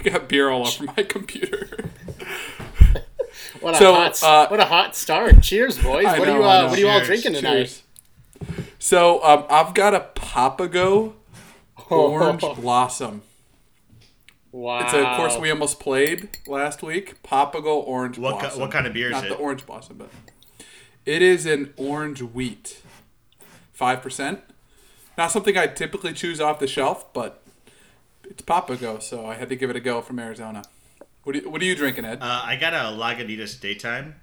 I got beer all over my computer. What a So, hot, uh, what a hot start! Cheers, boys. I what are you uh, know. What are you all drinking tonight? Cheers. So um, I've got a Papago Orange Blossom. Wow. It's a course we almost played last week. Papago Orange What ki- Blossom. what kind of beer is Not it? the Orange Blossom, but it is an orange wheat, five percent. Not something I typically choose off the shelf, but it's Papago, so I had to give it a go from Arizona. What are you, what are you drinking, Ed? Uh, I got a Lagunitas daytime,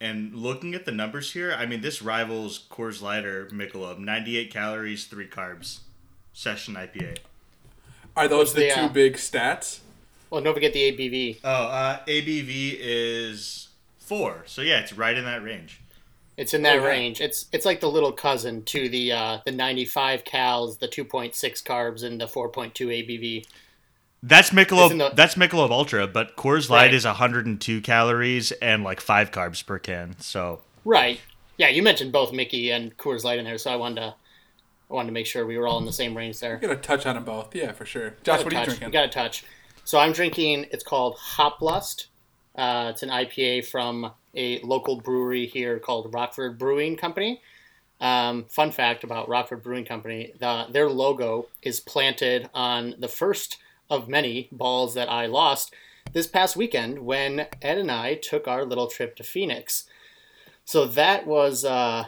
and looking at the numbers here, I mean this rivals Coors Light or Michelob. Ninety-eight calories, three carbs. Session IPA. are those the, the, two uh, big stats? Well, don't forget the ABV. Oh, uh, ABV is four. So yeah, it's right in that range. It's in that Okay. range. It's it's like the little cousin to the uh, the 95 cals, the 2.6 carbs, and the 4.2 ABV. That's Michelob. The- That's Michelob Ultra, but Coors Light Right. is 102 calories and like five carbs per can. So Right. Yeah, you mentioned both Mickey and Coors Light in there, so I wanted to I wanted to make sure we were all in the same range there. You got to touch on them both. Yeah, for sure. Josh, what are you touch. drinking? Got to touch. So I'm drinking. It's called Hop Lust. Uh, it's an IPA from a local brewery here called Rockford Brewing Company. Um, fun fact about Rockford Brewing Company: the, their logo is planted on the first of many balls that I lost this past weekend when Ed and I took our little trip to Phoenix. So that was uh,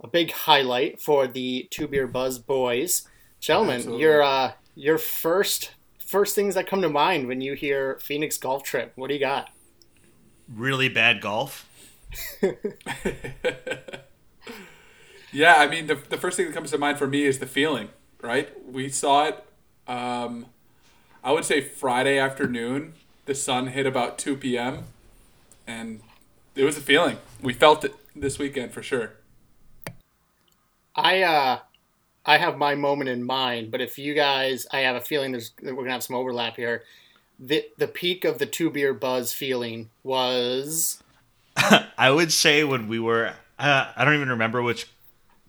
a big highlight for the Two Beer Buzz boys, gentlemen. Absolutely. Your uh, your first first things that come to mind when you hear Phoenix golf trip. What do you got? Really bad golf. Yeah, I mean, the, the first thing that comes to mind for me is the feeling, right? We saw it, um, I would say Friday afternoon. The sun hit about 2 p.m., and it was a feeling. We felt it this weekend for sure. I uh, I have my moment in mind, but if you guys, I have a feeling there's we're gonna have some overlap here. The the peak of the two beer buzz feeling was I would say when we were, uh, I don't even remember which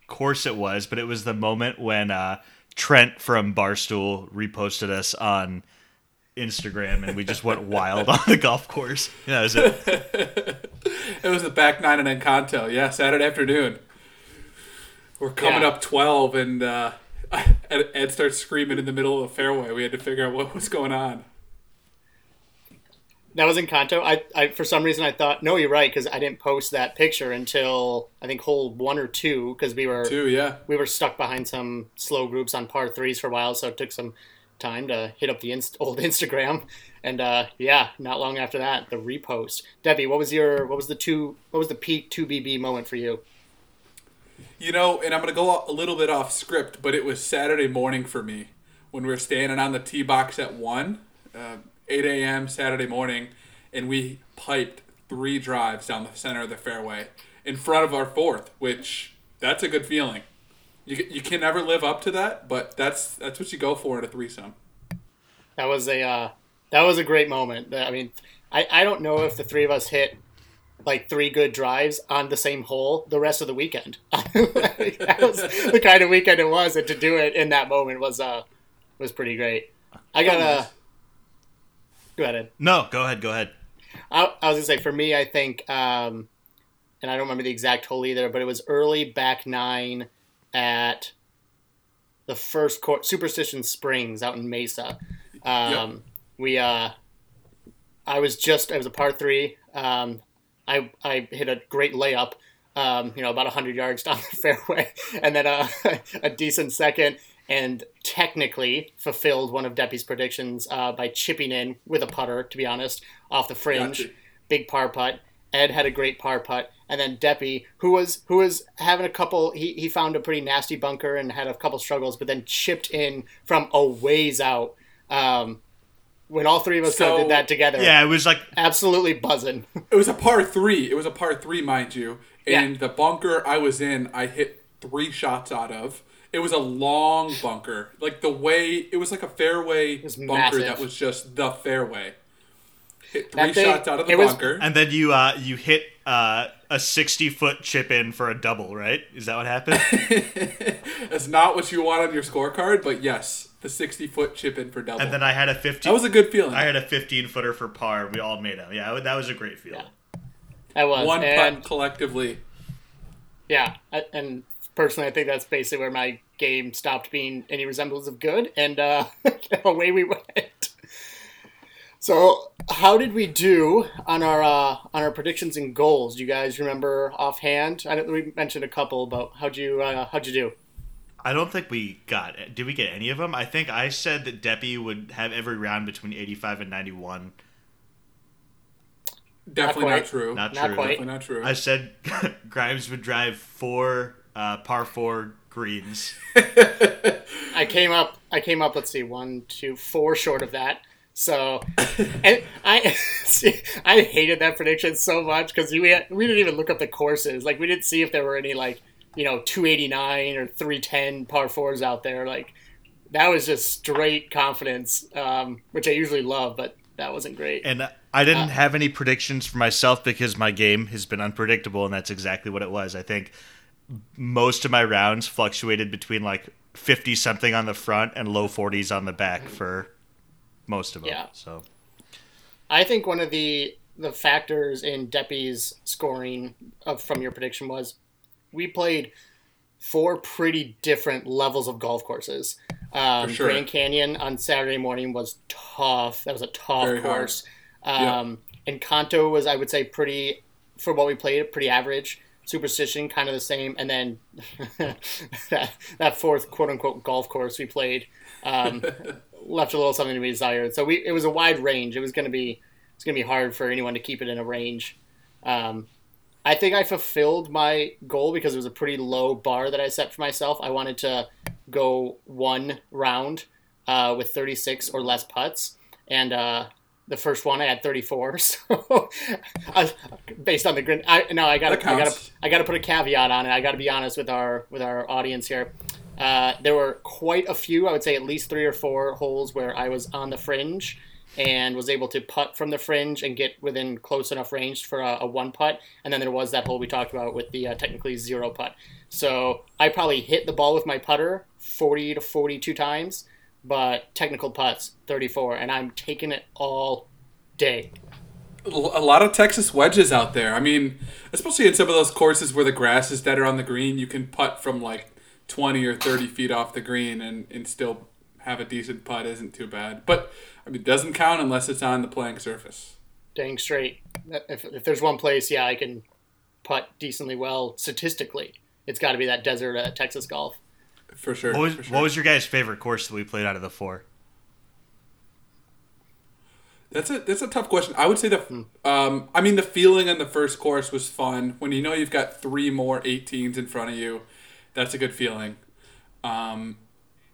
course it was, but it was the moment when uh, Trent from Barstool reposted us on Instagram, and we just went wild on the golf course. Yeah, that was it. It was the back nine and Encanto. Yeah, Saturday afternoon. We're coming Yeah. up 12, and uh, Ed, Ed starts screaming in the middle of the fairway. We had to figure out what was going on. That was Encanto. I, I for some reason I thought no, you're right because I didn't post that picture until I think hole one or two because we were Too, yeah. we were stuck behind some slow groups on par threes for a while, so it took some time to hit up the inst- old Instagram. And uh, yeah, not long after that, the repost. Debbie, what was your what was the two what was the peak two BB moment for you? You know, and I'm going to go a little bit off script, but it was Saturday morning for me when we were standing on the tee box at 1, uh, 8 a.m. Saturday morning, and we piped three drives down the center of the fairway in front of our fourth, which that's a good feeling. You, you can never live up to that, but that's that's what you go for in a threesome. That was a uh, that was a great moment. I mean, I, I don't know if the three of us hit like three good drives on the same hole the rest of the weekend. that was the kind of weekend it was, and to do it in that moment was uh was pretty great. I got a go ahead. No, go ahead, go ahead. I, I was gonna say for me, I think, um, and I don't remember the exact hole either, but it was early back nine at the first court, Superstition Springs out in Mesa. Um, We, uh, I was just, I was a par three. Um, I, I hit a great layup, um, you know, about 100 yards down the fairway, and then a, a decent second, and technically fulfilled one of Deppy's predictions uh, by chipping in with a putter, to be honest, off the fringe. Gotcha. Big par putt. Ed had a great par putt, and then Deppy, who was who was having a couple, he, he found a pretty nasty bunker and had a couple struggles, but then chipped in from a ways out. Um, when all three of us So- did that together, Yeah, it was like absolutely buzzing. It was a par three. It was a par three, mind you. Yeah. And the bunker I was in, I hit three shots out of. It was a long bunker. Like the way it was like a fairway bunker massive. that was just the fairway. Hit three That thing- shots out of the it was- bunker. And then you uh, you hit uh, a 60 foot chip in for a double, right? Is that what happened? That's not what you want on your scorecard, but yes, the 60 foot chip in for double. and then I had a 15. that was a good feeling. I had a 15 footer for par. We all made it. Yeah, that was a great feeling. Yeah. That was One and putt collectively. yeah, I- and personally, I think that's basically where my game stopped being any resemblance of good, and uh, away we went. So, how did we do on our uh, on our predictions and goals? Do you guys remember offhand? I know we mentioned a couple, but how'd you uh, how'd you do? I don't think we got. Did we get any of them? I think I said that Deppy would have every round between 85 and 91. Definitely quite. not, true. Not, Not true. quite. Definitely not true. I said Grimes would drive four uh, par four greens. I came up. I came up. Let's see, one, two, four short of that. So, and I, see, I hated that prediction so much because we had, we didn't even look up the courses. Like we didn't see if there were any like you know two eighty nine or three ten par fours out there. Like that was just straight confidence, um, which I usually love, but that wasn't great. And I didn't have any predictions for myself because my game has been unpredictable, and that's exactly what it was. I think most of my rounds fluctuated between like 50 something on the front and low 40s on the back for most of them. Yeah. So I think one of the the factors in Deppy's scoring of, from your prediction was we played four pretty different levels of golf courses. Um, sure. Grand Canyon on Saturday morning was tough. That was a tough Very hard. course. Um, Encanto was, I would say, pretty for what we played, pretty average. Superstition, kind of the same, and then that that fourth quote unquote golf course we played um, left a little something to be desired. So we it was a wide range. It was going to be it's going to be hard for anyone to keep it in a range. Um, I think I fulfilled my goal because it was a pretty low bar that I set for myself. I wanted to go one round uh, with 36 or less putts, and uh, the first one I had 34. So, I, based on the grid, I no, I got to, I got to, I got to put a caveat on it. I got to be honest with our with our audience here. Uh, there were quite a few, I would say at least three or four holes where I was on the fringe and was able to putt from the fringe and get within close enough range for a, a one putt. And then there was that hole we talked about with the uh, technically zero putt. So I probably hit the ball with my putter 40 to 42 times, but technical putts 34. And I'm taking it all day. a lot of Texas wedges out there. I mean, especially in some of those courses where the grass is deader on the green, you can putt from like 20 or 30 feet off the green and, and still have a decent putt. Isn't too bad. But, I mean, it doesn't count unless it's on the playing surface. Dang straight. If, if there's one place, yeah, I can putt decently well statistically, it's got to be that desert uh, Texas golf. For sure. what was for sure. what was your guys' favorite course that we played out of the four? That's a that's a tough question. I would say the um, I mean the feeling on the first course was fun when you know you've got three more 18s in front of you. That's a good feeling. Um,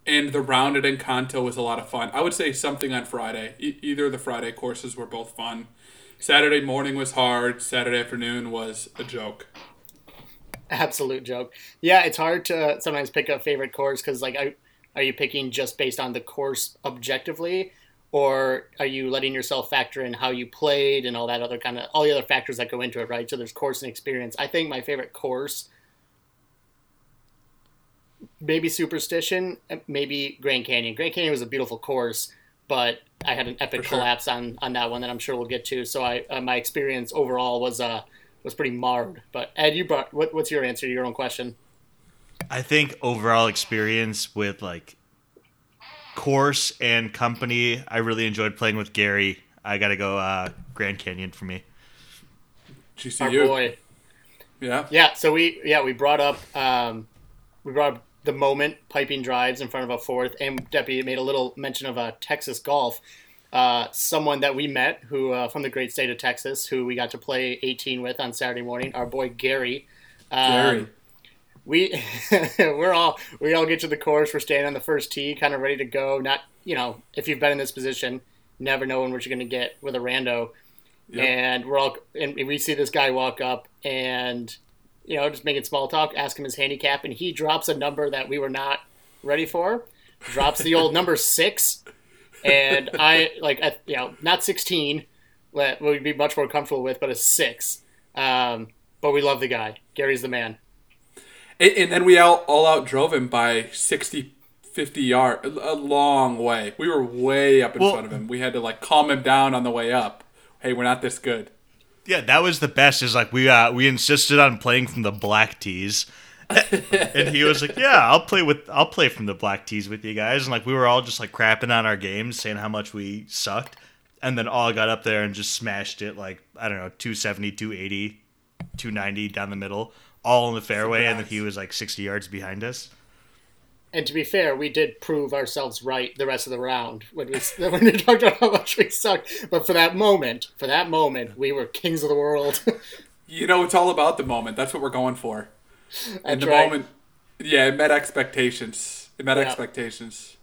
and the rounded Encanto was a lot of fun. I would say something on Friday. E- either of the Friday courses were both fun. Saturday morning was hard. Saturday afternoon was a joke. Absolute joke. Yeah, it's hard to sometimes pick a favorite course because, like, I, are you picking just based on the course objectively, or are you letting yourself factor in how you played and all that other kind of all the other factors that go into it, right? So there's course and experience. I think my favorite course, maybe Superstition, maybe Grand Canyon. Grand Canyon was a beautiful course, but I had an epic sure. collapse on on that one that I'm sure we'll get to. So I uh, my experience overall was uh was pretty marred. But Ed, you brought what, what's your answer to your own question? I think overall experience with like course and company, I really enjoyed playing with Gary. I got to go uh, Grand Canyon for me. GCU. Our boy. Yeah. Yeah, so we yeah we brought up um, we brought up the moment piping drives in front of a fourth, and Deputy made a little mention of uh, Texas golf. Uh, someone that we met who uh, from the great state of Texas, who we got to play 18 with on Saturday morning, our boy Gary. Um, Gary. we we're all we all get to the course. We're standing on the first tee, kind of ready to go. Not you know if you've been in this position, never knowing what you're going to get with a rando. Yep. And we're all and we see this guy walk up and you know just making small talk, ask him his handicap, and he drops a number that we were not ready for. Drops the old number six, and I like I, you know not sixteen, what we'd be much more comfortable with, but a six. Um, but we love the guy. Gary's the man. And, and then we all, all out drove him by 60, 50 yards, a long way. We were way up in Well- front of him. We had to like calm him down on the way up. Hey, we're not this good. Yeah, that was the best. Is like we uh, we insisted on playing from the black tees, and he was like, "Yeah, I'll play with I'll play from the black tees with you guys." And like we were all just like crapping on our games, saying how much we sucked, and then all got up there and just smashed it like I don't know 270, 280, 290 down the middle, all in the fairway, and then he was like sixty yards behind us. And to be fair, we did prove ourselves right the rest of the round when we when we talked about how much we sucked. But for that moment, for that moment, we were kings of the world. You know, it's all about the moment. That's what we're going for. That's the right. moment, yeah, it met expectations. It met Yeah. expectations.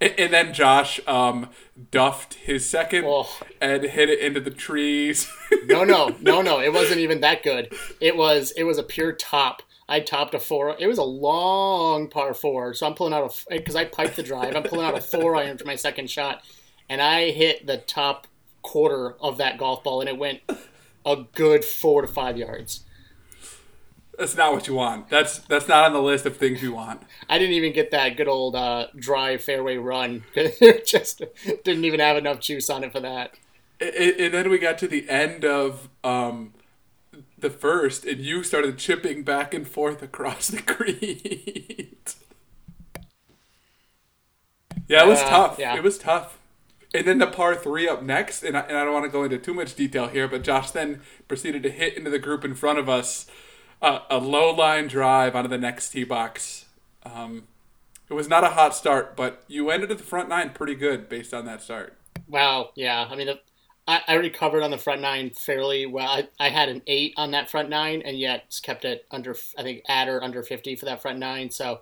And, and then Josh um, duffed his second Oh. and hit it into the trees. No, no, no, no. It wasn't even that good. It was it was a pure top. I topped a four. It was a long par four, so I'm pulling out a because I piped the drive. I'm pulling out a four iron for my second shot, and I hit the top quarter of that golf ball, and it went a good four to five yards. That's not what you want. That's that's not on the list of things you want. I didn't even get that good old uh, drive fairway run. it just didn't even have enough juice on it for that. And, and then we got to the end of um, the first, and you started chipping back and forth across the green. yeah, it was Uh, tough. yeah. It was tough. And then the par three up next, and I, and I don't want to go into too much detail here, but Josh then proceeded to hit into the group in front of us a low line drive onto the next tee box. Um, it was not a hot start, but you ended at the front nine pretty good based on that start. Wow, yeah. I mean, I, I recovered on the front nine fairly well. I, I had an eight on that front nine, and yet kept it under, I think, at or under 50 for that front nine. So,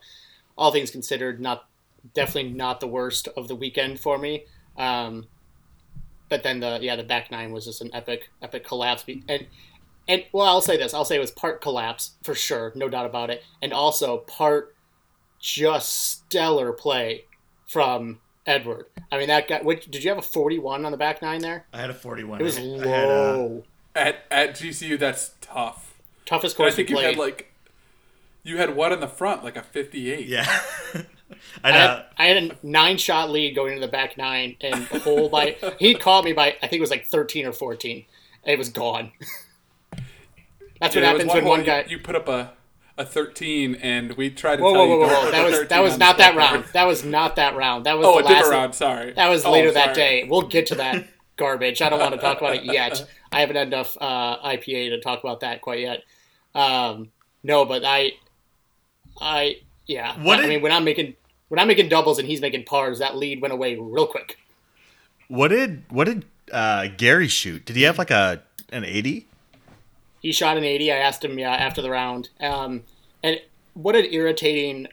all things considered, not definitely not the worst of the weekend for me. Um, but then the yeah the back nine was just an epic epic collapse and and well I'll say this I'll say it was part collapse for sure no doubt about it and also part just stellar play from Edward. I mean that guy. Which, did you have a forty-one on the back nine there? I had a forty-one. It was I had, uh, low. At at GCU, that's tough. Toughest I course we think you played. had like you had one in the front, like a fifty-eight. yeah. I I had. I had a nine shot lead going into the back nine, and the whole by he called me by I think it was like thirteen or fourteen. It was gone. That's what Yeah, there was happens when one guy. you, put up a a thirteen, and we tried to Whoa, tell whoa, you whoa, whoa! That was that was not that scoreboard. round. That was not that round. That was Oh, the a last different round. Sorry. That was Oh, later that day. We'll get to that garbage. I don't want to talk about it yet. I haven't had enough uh, IPA to talk about that quite yet. Um, no, but I, I yeah. What I did- mean, when I'm making when I'm making doubles and he's making pars, that lead went away real quick. What did what did uh, Gary shoot? Did he have like a an eighty? He shot an 80. I asked him yeah after the round. Um, and what an irritating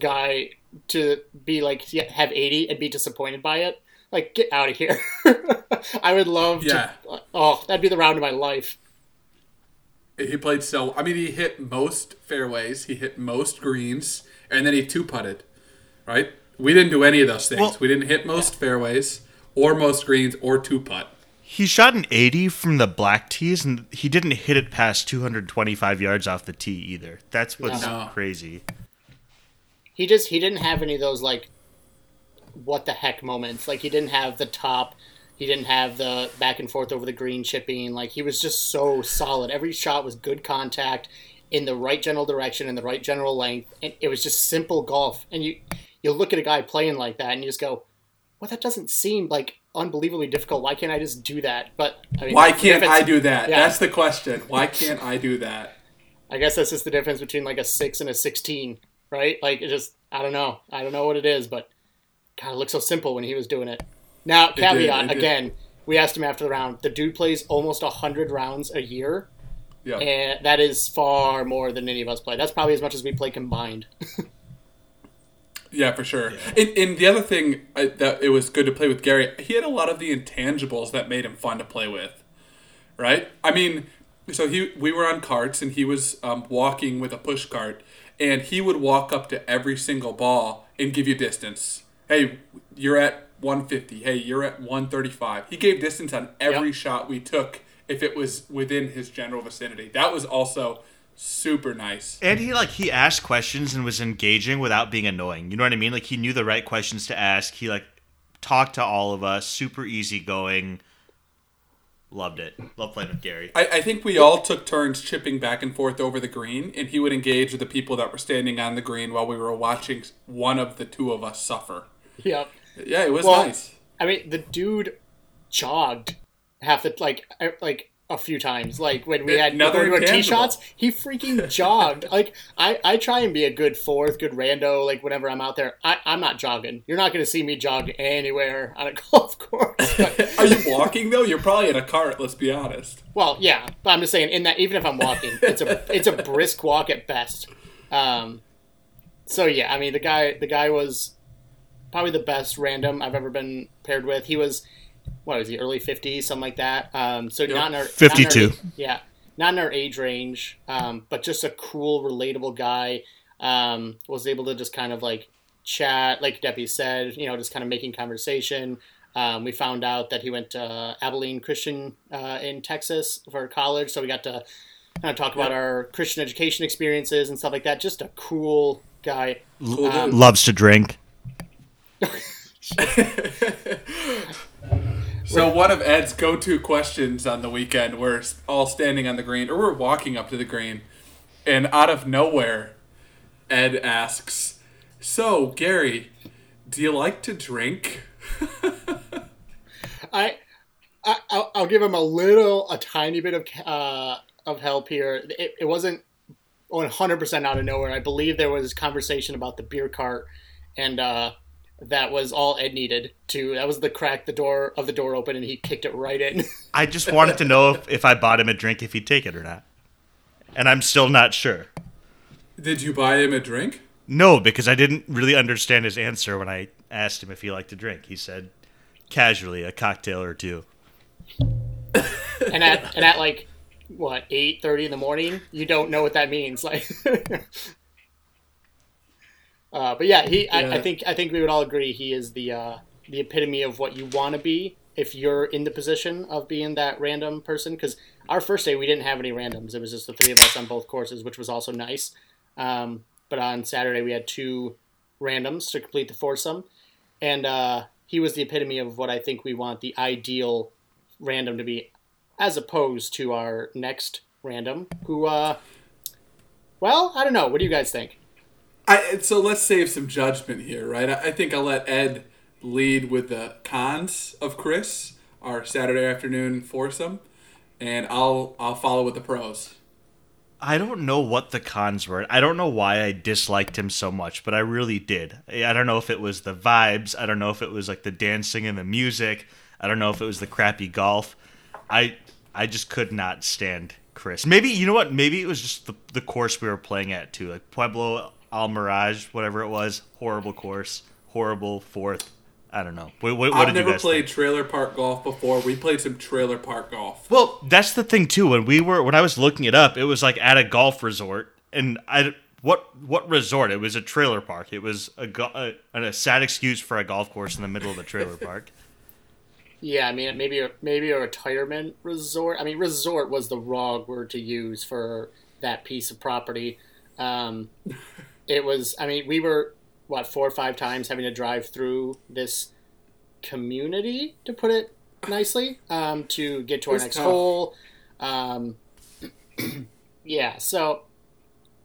guy to be like yeah, have 80 and be disappointed by it. Like get out of here. I would love Yeah. to. Oh, that'd be the round of my life. He played so. I mean, he hit most fairways. He hit most greens, and then he two putted. Right. We didn't do any of those things. Well- we didn't hit most fairways, or most greens, or two putt. He shot an 80 from the black tees, and he didn't hit it past 225 yards off the tee either. That's what's No. crazy. He just he didn't have any of those like what the heck moments. Like he didn't have the top. He didn't have the back and forth over the green chipping. Like he was just so solid. Every shot was good contact in the right general direction in the right general length. And it was just simple golf. And you you look at a guy playing like that and you just go, "Well, that doesn't seem like unbelievably difficult. Why can't I just do that?" But I mean, Why can't I do that? Yeah. That's the question. Why can't I do that? I guess that's just the difference between like a six and a sixteen, right? Like it just I don't know. I don't know what it is, but God, it looked so simple when he was doing it. Now, caveat it did. again, we asked him after the round. The dude plays almost hundred rounds a year, Yeah. and that is far more than any of us play. That's probably as much as we play combined. Yeah, for sure. And, and the other thing I, that it was good to play with Gary, he had a lot of the intangibles that made him fun to play with, right? I mean, so he we were on carts and he was um, walking with a push cart, and he would walk up to every single ball and give you distance. Hey, you're at 150. Hey, you're at 135. He gave distance on every Yep. shot we took if it was within his general vicinity. That was also super nice. And he like he asked questions and was engaging without being annoying. You know what I mean? Like he knew the right questions to ask. He like talked to all of us, super easygoing. Loved it. Love playing with Gary. I, I think we all took turns chipping back and forth over the green, and he would engage with the people that were standing on the green while we were watching one of the two of us suffer. Yep. Yeah, it was Well, nice. I mean, the dude jogged half the like like a few times. Like when we had thirty-one tee shots, he freaking jogged. Like I, I try and be a good fourth, good rando. Like whenever I'm out there, I, I'm not jogging. You're not going to see me jog anywhere on a golf course. But, Are you walking though? You're probably in a cart. Let's be honest. well, yeah, but I'm just saying in that even if I'm walking, it's a it's a brisk walk at best. Um, so yeah, I mean the guy the guy was probably the best random I've ever been paired with. He was what was he early 50s something like that. Um, so not in our not in our 52. yeah, not in our age range, um, but just a cool, relatable guy. Um, was able to just kind of like chat, like Debbie said, you know, just kind of making conversation. Um, we found out that he went to uh, Abilene Christian uh, in Texas for college, so we got to kind of talk about Yep. our Christian education experiences and stuff like that. Just a cool guy. Cool Um. Loves to drink. So one of Ed's go-to questions on the weekend, we're all standing on the green, or we're walking up to the green, and out of nowhere, Ed asks, "So Gary, do you like to drink?" I, I I'll, I'll give him a little, a tiny bit of uh, of help here. It, it wasn't 100 percent out of nowhere. I believe there was conversation about the beer cart, and uh, that was all Ed needed to. That was the crack the door of the door open, and he kicked it right in. I just wanted to know if, if I bought him a drink, if he'd take it or not. And I'm still not sure. Did you buy him a drink? No, because I didn't really understand his answer when I asked him if he liked to drink. He said casually a cocktail or two. and at and at like what eight thirty in the morning, you don't know what that means. Like, uh, but yeah, he. I, I think I think we would all agree he is the uh, the epitome of what you want to be if you're in the position of being that random person. Because our first day we didn't have any randoms; it was just the three of us on both courses, which was also nice. Um, but on Saturday we had two randoms to complete the foursome, and uh, he was the epitome of what I think we want the ideal random to be as opposed to our next random who uh well i don't know what do you guys think I, so let's save some judgment here, right? I, I think I'll let Ed lead with the cons of Chris, our Saturday afternoon foursome, and I'll I'll follow with the pros. I don't know what the cons were. I don't know why I disliked him so much, but I really did. I don't know if it was the vibes. I don't know if it was like the dancing and the music. I don't know if it was the crappy golf. I I just could not stand Chris. Maybe you know what? Maybe it was just the the course we were playing at too, like Pueblo El Mirage, whatever it was. Horrible course, horrible fourth. I don't know. What, what, what I've did you never guys played think? trailer park golf before. We played some trailer park golf. Well, that's the thing too. When we were when I was looking it up, it was like at a golf resort, and I what what resort? It was a trailer park. It was a, a, a sad excuse for a golf course in the middle of a trailer park. yeah i mean maybe a, maybe a retirement resort i mean resort was the wrong word to use for that piece of property um it was i mean we were what four or five times having to drive through this community to put it nicely um, to get to our It's next tough. hole. Um, yeah so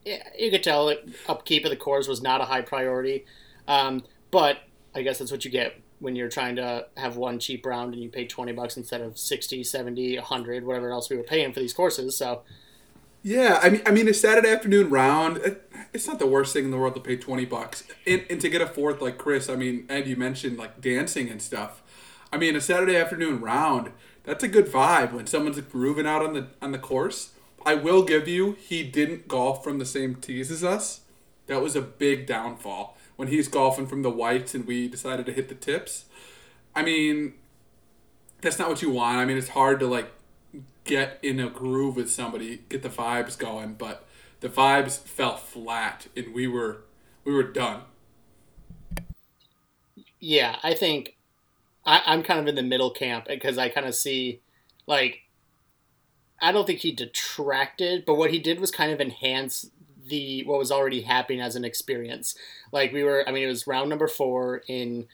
yeah, you could tell that upkeep of the cores was not a high priority. Um, but i guess that's what you get when you're trying to have one cheap round and you pay 20 bucks instead of 60 70 100 whatever else we were paying for these courses so. Yeah, I mean, I mean, a Saturday afternoon round, it's not the worst thing in the world to pay twenty bucks, and, and to get a fourth like Chris. I mean, Ed, you mentioned like dancing and stuff. I mean, a Saturday afternoon round, that's a good vibe when someone's grooving out on the on the course. I will give you, he didn't golf from the same tees as us. That was a big downfall when he's golfing from the whites and we decided to hit the tips. I mean, that's not what you want. I mean, it's hard to like get in a groove with somebody, get the vibes going, but the vibes fell flat and we were we were done. yeah, I think I, I'm kind of in the middle camp because I kind of see like I don't think he detracted, but what he did was kind of enhance the what was already happening as an experience. Like we were, I mean, it was round number four in,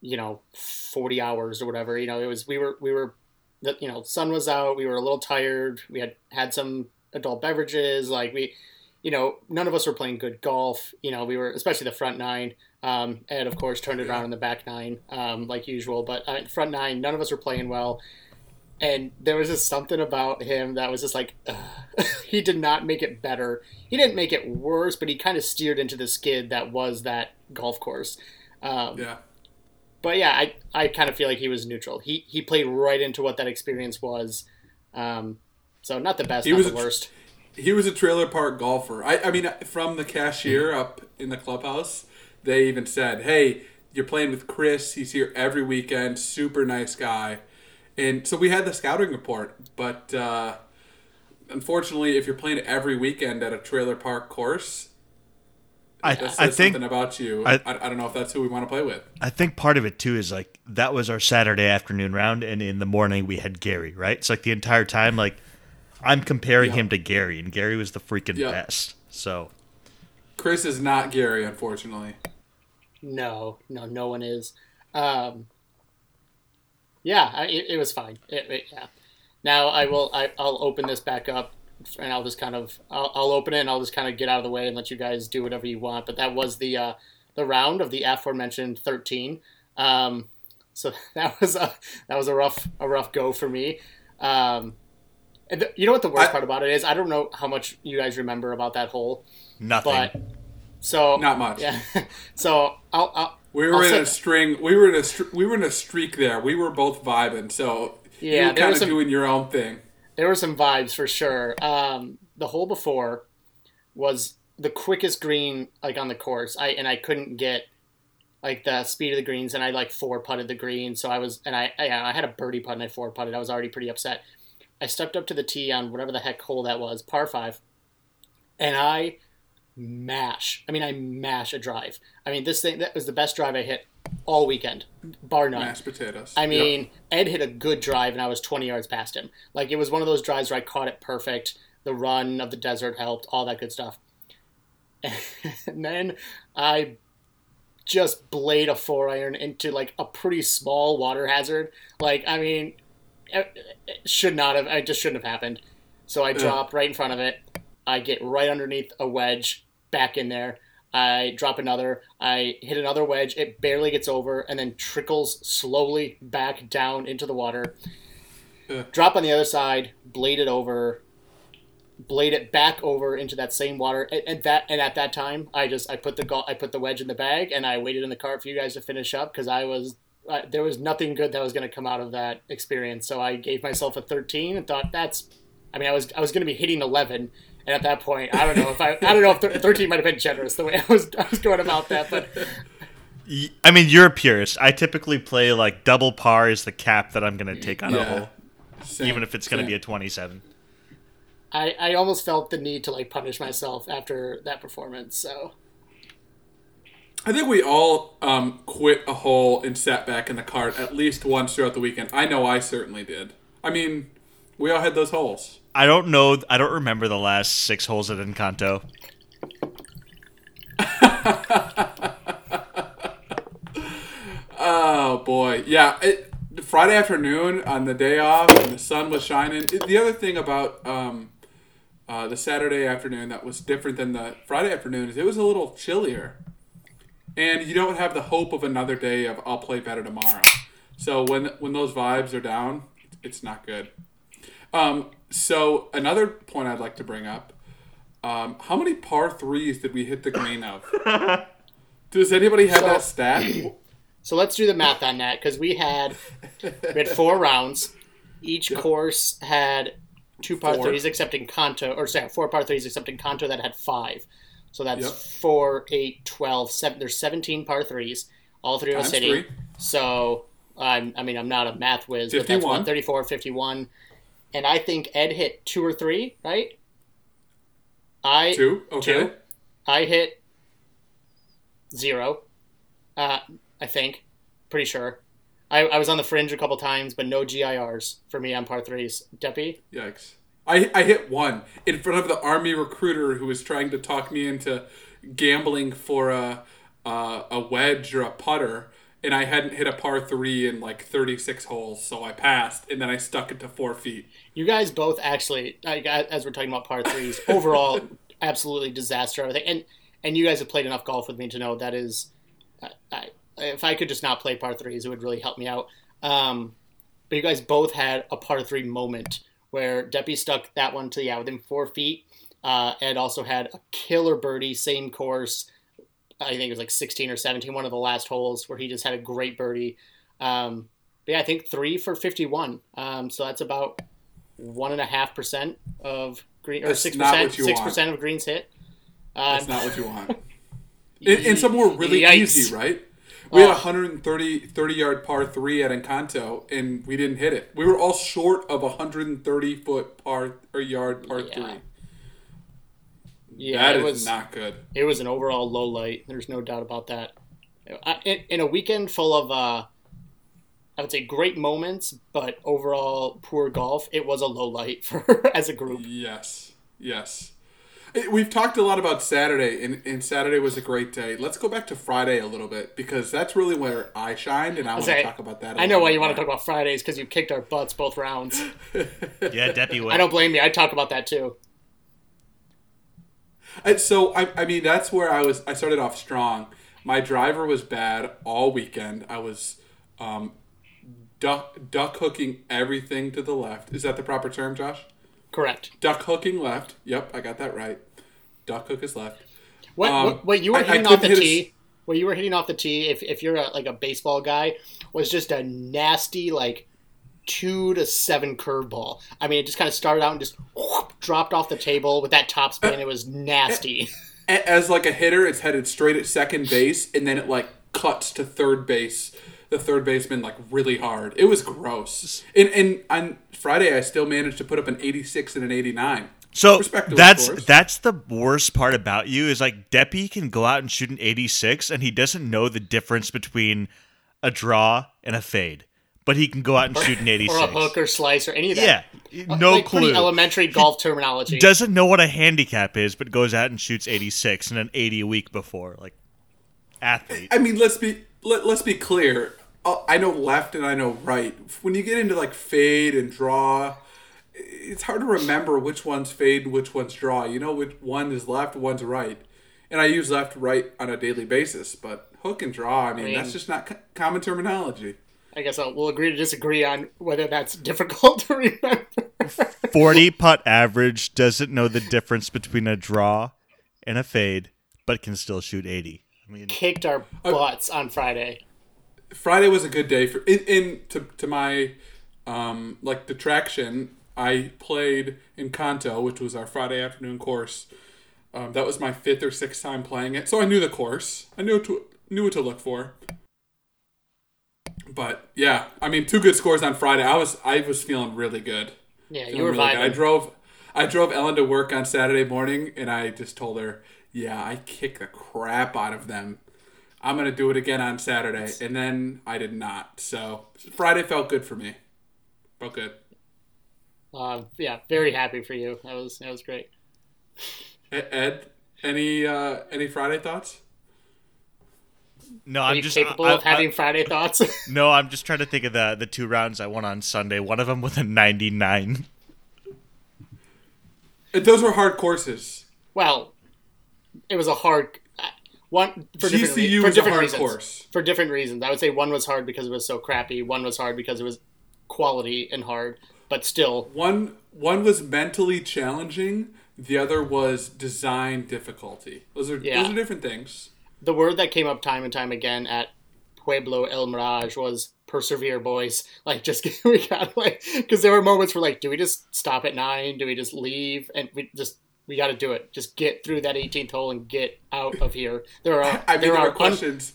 you know, forty hours or whatever. You know, it was we were we were, the you know, sun was out. We were a little tired. We had had some adult beverages. Like we, you know, none of us were playing good golf. You know, we were especially the front nine. Um, Ed, of course, turned it around in the back nine, um, like usual. But uh, front nine, none of us were playing well and there was just something about him that was just like he did not make it better he didn't make it worse but he kind of steered into the skid that was that golf course um, Yeah. but yeah i, I kind of feel like he was neutral he, he played right into what that experience was um, so not the best He not was the a worst He was a trailer park golfer. I, I mean, from the cashier up in the clubhouse, they even said, "Hey, you're playing with Chris. He's here every weekend. Super nice guy." And so we had the scouting report, but uh, unfortunately, if you're playing every weekend at a trailer park course, I, says I think something about you. I- I, I don't know if that's who we want to play with. I think part of it too is like that was our Saturday afternoon round, and in the morning we had Gary. Right? It's like the entire time, like I'm comparing Yeah. him to Gary, and Gary was the freaking Yeah. best. So Chris is not Gary, unfortunately. no no no one is um, yeah I, it, it was fine it, it- yeah now i will I, i'll open this back up and i'll just kind of I'll, I'll open it and i'll just kind of get out of the way and let you guys do whatever you want but that was the uh, the round of the aforementioned 13 um, so that was a that was a rough a rough go for me um, and the, you know what the worst I- part about it is i don't know how much you guys remember about that hole nothing. but so Not much. yeah so i'll, I'll We were I'll in say- a string. We were in a str- we were in a streak there. We were both vibing. So Yeah, you were kind was of some- doing your own thing. there were some vibes for sure. Um, the hole before was the quickest green like on the course. I and I couldn't get like the speed of the greens, and I like four putted the green. So I was and I I, I had a birdie putt and I four putted. I was already pretty upset. I stepped up to the tee on whatever the heck hole that was, par five, and I mash. I mean, I mash a drive. I mean, this thing that was the best drive I hit all weekend, bar none. Mashed potatoes. I Yep. mean, Ed hit a good drive, and I was 20 yards past him. Like, it was one of those drives where I caught it perfect. The run of the desert helped, all that good stuff. And then I just blade a four iron into, like, a pretty small water hazard. Like, I mean, it, should not have, it just shouldn't have happened. So I drop right in front of it. I get right underneath a wedge, back in there. I drop another. I hit another wedge. It barely gets over and then trickles slowly back down into the water. Drop on the other side, blade it over, blade it back over into that same water. And, and that and at that time, I just I put the go- I put the wedge in the bag and I waited in the cart for you guys to finish up because I was uh, there was nothing good that was going to come out of that experience. So I gave myself a 13 and thought that's I mean I was I was going to be hitting 11 and at that point, I don't know if I, I don't know if thirteen might have been generous the way I was, I was going about that, but Y- I mean, you're a purist. I typically play like double par is the cap that I'm going to take on a hole, Same, even if it's going to be a 27. I, I almost felt the need to like punish myself after that performance. So I think we all um, quit a hole and sat back in the cart at least once throughout the weekend. I know I certainly did. I mean, we all had those holes. I don't know. I don't remember the last six holes at Encanto. Oh boy, yeah. It, Friday afternoon on the day off, and the sun was shining. It- the other thing about um, uh, the Saturday afternoon that was different than the Friday afternoon is it was a little chillier, and you don't have the hope of another day of I'll play better tomorrow. So when when those vibes are down, it's not good. Um, so another point I'd like to bring up: um, how many par threes did we hit the green of? Does anybody have So- that stat? so let's do the math on that because we had we had four rounds. Each course had two par Four. threes, except Encanto, or sorry, four par threes, except Encanto that had five. So that's Yep. four, eight, twelve. Seven, there's seventeen par threes. All three of us Times hitting. three. So I'm, I mean, I'm not a math whiz, but that's 51. 134, 51. And I think Ed hit two or three, right? I Two. Okay. Two. I hit zero. Uh, I think, pretty sure. I, I was on the fringe a couple times, but no GIRs for me on par threes. Deppy, Yikes. I, I hit one in front of the army recruiter who was trying to talk me into gambling for a a, a wedge or a putter, and I hadn't hit a par three in like 36 holes, so I passed, and then I stuck it to four feet. You guys both actually, like, as we're talking about par threes, overall, absolutely disaster. Everything, and and you guys have played enough golf with me to know that is, I, I, if I could just not play par threes, it would really help me out. Um, but you guys both had a par three moment where Deppy stuck that one to the, yeah within four feet. Uh, Ed also had a killer birdie, same course. I think it was like 16 or 17, one of the last holes where he just had a great birdie. Um, but yeah, I think three for 51. Um, so that's about one and a half percent of green or six percent, six percent of greens hit. Um, That's not what you want. and, and some were really Yikes. easy, right? We had Oh. a 130 30 yard par three at Encanto, and we didn't hit it. We were all short of a 130 foot par or yard par Yeah. three. yeah, That it is was not good. it was an overall low light. There's no doubt about that. I- In, in a weekend full of, uh, I would say, great moments, but overall poor golf, it was a low light for as a group. Yes, yes. We've talked a lot about Saturday, and, and Saturday was a great day. Let's go back to Friday a little bit because that's really where I shined, and I want to talk about that. a I know why bit you want to talk about Fridays because you kicked our butts both rounds. Yeah, Deppy went. I don't blame you. I'd talk about that too. And so I, I mean that's where I was I started off strong. My driver was bad all weekend. I was um, duck duck hooking everything to the left. Is that the proper term, Josh? Correct. Duck hooking left. Yep, I got that right. Duck hook is left. What, Um, what, you were I- I hitting off the couldn't hit a tee, what you were hitting off the tee, if, if you're a, like a baseball guy, was just a nasty like two to seven curveball. I mean, it just kind of started out and just whoop, dropped off the table with that top spin. It was nasty. As like a hitter, it's headed straight at second base, and then it like cuts to third base. The third baseman like really hard. It was gross. And and on Friday, I still managed to put up an 86 and an 89. So that's that's the worst part about you is like Deppy can go out and shoot an 86 and he doesn't know the difference between a draw and a fade, but he can go out and shoot an 86. or a hook or slice or any of that. yeah, no like clue. elementary golf terminology. Doesn't know what a handicap is, but goes out and shoots 86 and an 80 a week before. Like athlete. I mean, let's be let, let's be clear. Uh, I know left and I know right. When you get into like fade and draw, it's hard to remember which one's fade which one's draw. You know which one is left, one's right. And I use left right on a daily basis, but hook and draw, I mean, mean- that's just not co- common terminology. I guess I'll, we'll agree to disagree on whether that's difficult to remember. 40 putt average doesn't know the difference between a draw and a fade, but can still shoot 80. I mean, Kicked our butts on Friday. Friday was a good day for in, in to, to my um, like detraction. I played Encanto, which was our Friday afternoon course. Um, that was my fifth or sixth time playing it, so I knew the course. I knew what to, knew what to look for. But yeah, I mean, two good scores on Friday. I was I was feeling really good. Yeah, you were really good. I drove I drove Ellen to work on Saturday morning, and I just told her, "Yeah, I kicked the crap out of them. I'm gonna do it again on Saturday." And then I did not. So Friday felt good for me. Felt good. Uh, yeah, very happy for you. That was that was great. Ed, any uh, any Friday thoughts? no, Are I'm you just capable I- of I- having Friday thoughts? No, I'm just trying to think of the the two rounds I won on Sunday. One of them with a 99. Uh, Those were hard courses. well, it was a hard uh, one for different, re- GCU for a different hard reasons. course. For different reasons, I would say one was hard because it was so crappy. One was hard because it was quality and hard, but still, One one was mentally challenging. The other was design difficulty. Those are Yeah. those are different things. the word that came up time and time again at Pueblo El Mirage was persevere, boys. Like, just we got like because there were moments where like, do we just stop at nine? Do we just leave? And we just we got to do it. Just get through that 18th hole and get out of here. There are I mean, there there are are questions.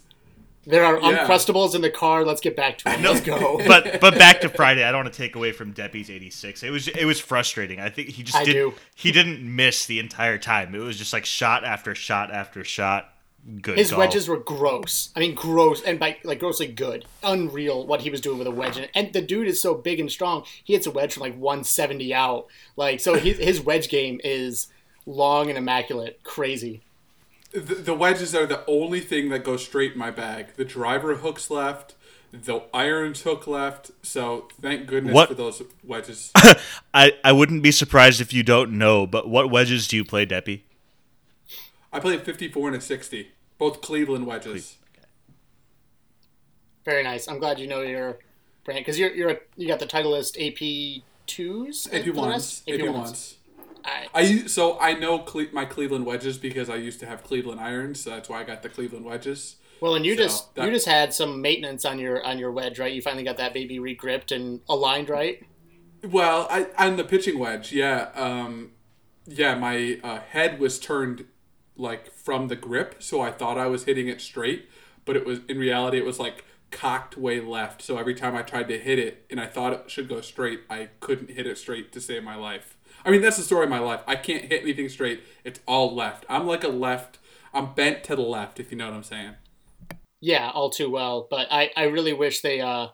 There are Yeah. uncrustables in the car. Let's get back to it. Let's go. but but back to Friday. I don't want to take away from Deppy's 86. It was it was frustrating. I think he just I did do. he didn't miss the entire time. It was just like shot after shot after shot. good. His golf. wedges were gross. I mean, gross, and by like grossly good, unreal what he was doing with a wedge. And, and the dude is so big and strong. He hits a wedge from like 170 out. Like so, his, his wedge game is long and immaculate, crazy. The, the wedges are the only thing that goes straight in my bag. The driver hooks left, the irons hook left. So thank goodness What- for those wedges. I I wouldn't be surprised if you don't know, but what wedges do you play, Deppy? I played 54 and a 60, both Cleveland wedges. Very nice. I'm glad you know your brand because you're you're a, you got the Titleist AP twos. AP ones, AP ones. I, I u- so I know Cle- my Cleveland wedges because I used to have Cleveland irons. So that's why I got the Cleveland wedges. well, and you So, just that- you just had some maintenance on your on your wedge, right? You finally got that baby regripped and aligned, right? Well, I on the pitching wedge, yeah, um, yeah, my uh, head was turned like from the grip, so I thought I was hitting it straight, but it was in reality it was like cocked way left. So every time I tried to hit it, and I thought it should go straight, I couldn't hit it straight to save my life. I mean, that's the story of my life. I can't hit anything straight. It's all left. I'm like a left. I'm bent to the left, if you know what I'm saying. Yeah, all too well. But I, I really wish they uh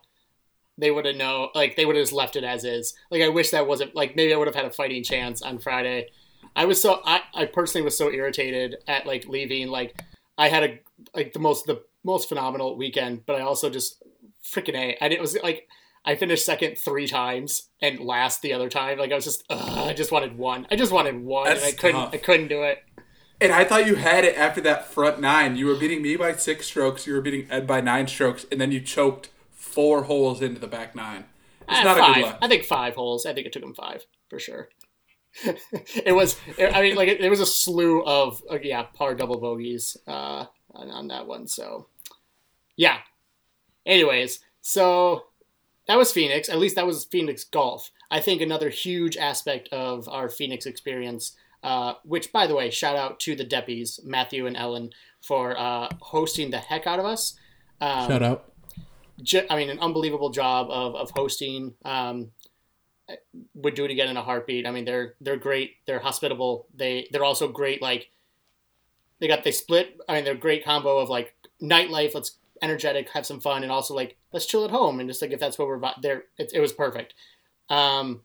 they would have know like they would have just left it as is. Like I wish that wasn't like maybe I would have had a fighting chance on Friday. I was so I, I personally was so irritated at like leaving. Like I had a like the most the most phenomenal weekend, but I also just freaking a. I it was like I finished second three times and last the other time. Like I was just ugh, I just wanted one. I just wanted one, and I couldn't tough. I couldn't do it. And I thought you had it after that front nine. You were beating me by six strokes. You were beating Ed by nine strokes, and then you choked four holes into the back nine. It's Uh, not five. a good luck. I think five holes. I think it took him five for sure. it was. I mean, like it, it was a slew of uh, yeah par double bogeys uh, on, on that one. So yeah. Anyways, so that was Phoenix. At least that was Phoenix golf. I think another huge aspect of our Phoenix experience. Uh, which, by the way, shout out to the Deppies, Matthew and Ellen, for uh, hosting the heck out of us. Um, out. ju- I mean, an unbelievable job of, of hosting. Um, would do it again in a heartbeat. I mean, they're they're great. They're hospitable. They they're also great. Like they got they split. I mean, they're a great combo of like nightlife. Let's energetic, have some fun, and also like let's chill at home and just like if that's what we're about. There, it, it was perfect. Um,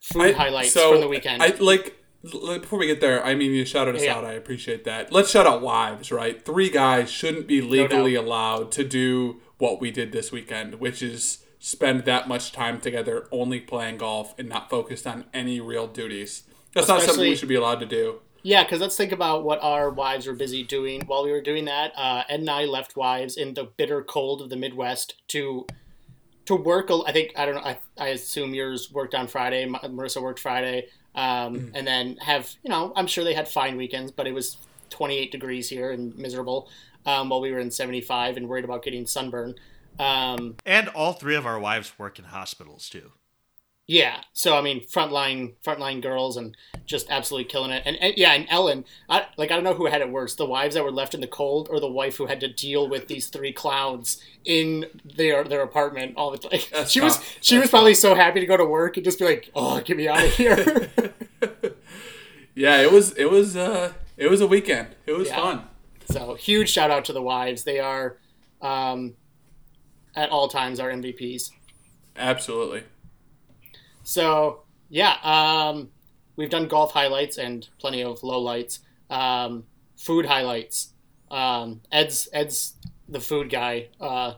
food highlights from the weekend. I like before we get there. I mean, you shouted us Yeah. out. I appreciate that. Let's shout out wives. Right, three guys shouldn't be legally allowed to do what we did this weekend, which is spend that much time together only playing golf and not focused on any real duties. That's not something we should be allowed to do. Yeah, because let's think about what our wives were busy doing while we were doing that. Uh, Ed and I left wives in the bitter cold of the Midwest to to work. I think I don't know. I, I assume yours worked on Friday. Marissa worked Friday, um, and then have you know. I'm sure they had fine weekends, but it was 28 degrees here and miserable um, while we were in 75 and worried about getting sunburn. Um, And all three of our wives work in hospitals too. Yeah. So I mean, frontline frontline girls and just absolutely killing it. And, and yeah, and Ellen, I, like I don't know who had it worse: the wives that were left in the cold, or the wife who had to deal with these three clowns in their their apartment all the time. That's she was tough. she was probably so happy to go to work and just be like, "Oh, get me out of here." Yeah, it was. It was. Uh, it was a weekend. It was Yeah. fun. so huge shout out to the wives. They are, um, at all times, our MVPs. Absolutely. So yeah, um, we've done golf highlights and plenty of lowlights. Um, food highlights. Um, Ed's Ed's the food guy uh,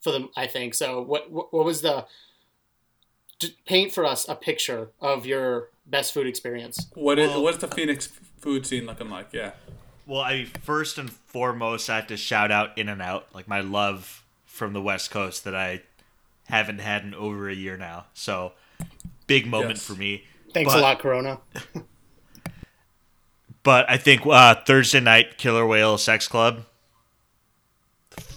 for them, I think. So what what, what was the? Paint for us a picture of your best food experience. What is Well- what's the Phoenix food scene looking like? Yeah. Well, I first and foremost I have to shout out In and Out, like my love from the West Coast that I haven't had in over a year now. So big moment Yes. for me. Thanks But- a lot, Corona. But I think uh, Thursday night Killer Whale Sex Club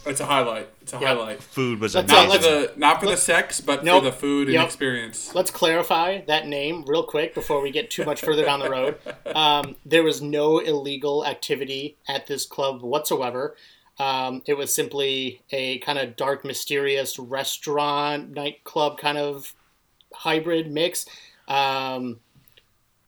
It's a highlight. It's a Yep. highlight. food was Let's, amazing. uh, Not for the not for the sex, but Nope. for the food and Yep. experience. Let's clarify that name real quick before we get too much further down the road. Um, there was no illegal activity at this club whatsoever. Um, it was simply a kind of dark, mysterious restaurant, nightclub kind of hybrid mix. Um,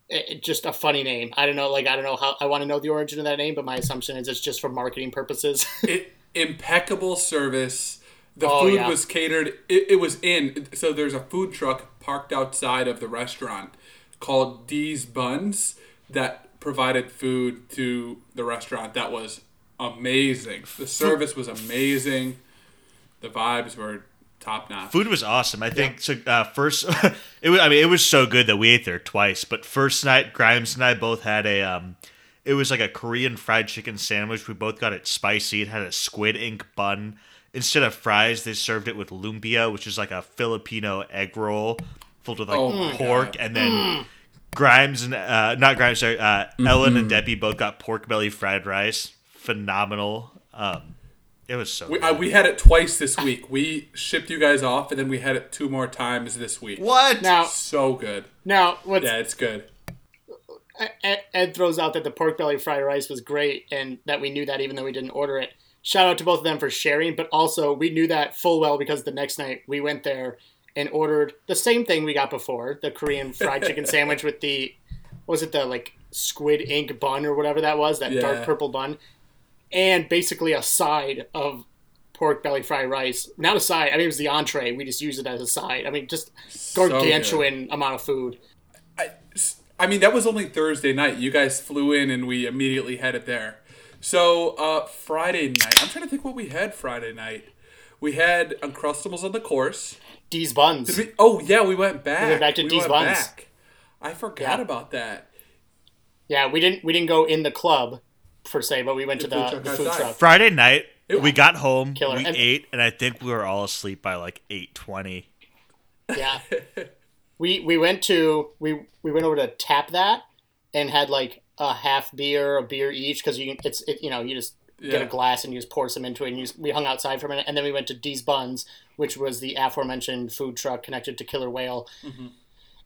it, just a funny name. I don't know. Like I don't know how. I want to know the origin of that name, but my assumption is it's just for marketing purposes. it, impeccable service. The Oh, food yeah. was catered. It, it was in. So there's a food truck parked outside of the restaurant called D's Buns that provided food to the restaurant. That was amazing. The service was amazing. The vibes were top notch. Food was awesome. I think so. Uh, first, it was. I mean, it was so good that we ate there twice. But first night, Grimes and I both had a. Um, it was like a Korean fried chicken sandwich. We both got it spicy. It had a squid ink bun. Instead of fries, they served it with lumpia, which is like a Filipino egg roll filled with like Oh pork, God. and then Grimes and uh, not Grimes, sorry, uh, Ellen and Deppy both got pork belly fried rice. Phenomenal. Um, it was so. We, good. uh, we had it twice this week. We shipped you guys off, and then we had it two more times this week. what? now, So good. now what's Yeah, it's good. Ed, Ed throws out that the pork belly fried rice was great and that we knew that even though we didn't order it. Shout out to both of them for sharing, but also we knew that full well because the next night we went there and ordered the same thing we got before the Korean fried chicken sandwich with the, what was it the like squid ink bun or whatever that was, that Yeah. dark purple bun, and basically a side of pork belly fried rice. Not a side, I mean, it was the entree. We just used it as a side. I mean, just So gargantuan amount of food. I, I mean, that was only Thursday night. You guys flew in and we immediately had it there. So, uh, Friday night, I'm trying to think what we had Friday night. We had Uncrustables on the course. D's buns. We? Oh, yeah, we went back. We went back to D's Buns. I forgot Yeah. about that. Yeah, we didn't we didn't go in the club per se, but we went The to food the, truck the food truck. Friday night, It- we got home, Killer. we And- ate, and I think we were all asleep by like eight twenty. Yeah, we we went to we we went over to tap that and had like a half beer, a beer each because you it's it, you know you just get a glass and you just pour some into it and you just, we hung outside for a minute and then we went to D's Buns, which was the aforementioned food truck connected to Killer Whale. Mm-hmm.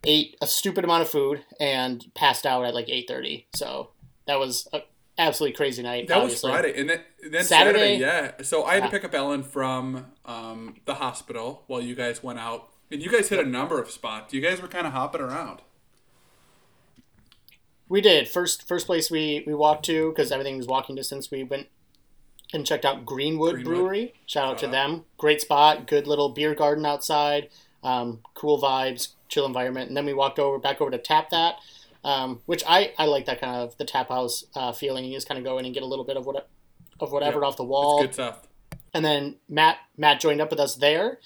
Ate a stupid amount of food and passed out at like eight thirty. So that was a absolutely crazy night. That obviously. was Friday, and then, then Saturday, Saturday? yeah. So I had Yeah. to pick up Ellen from um, the hospital while you guys went out, and you guys hit a number of spots. You guys were kind of hopping around. We did first first place we we walked to because everything was walking distance. We went and checked out Greenwood, Greenwood. Brewery. Shout out to out. them. Great spot, good little beer garden outside, um, cool vibes, chill environment. And then we walked over back over to Tap That, um, which I I like that kind of the tap house uh, feeling. You just kind of go in and get a little bit of what of whatever Yep. off the wall. Good stuff. And then Matt Matt joined up with us there.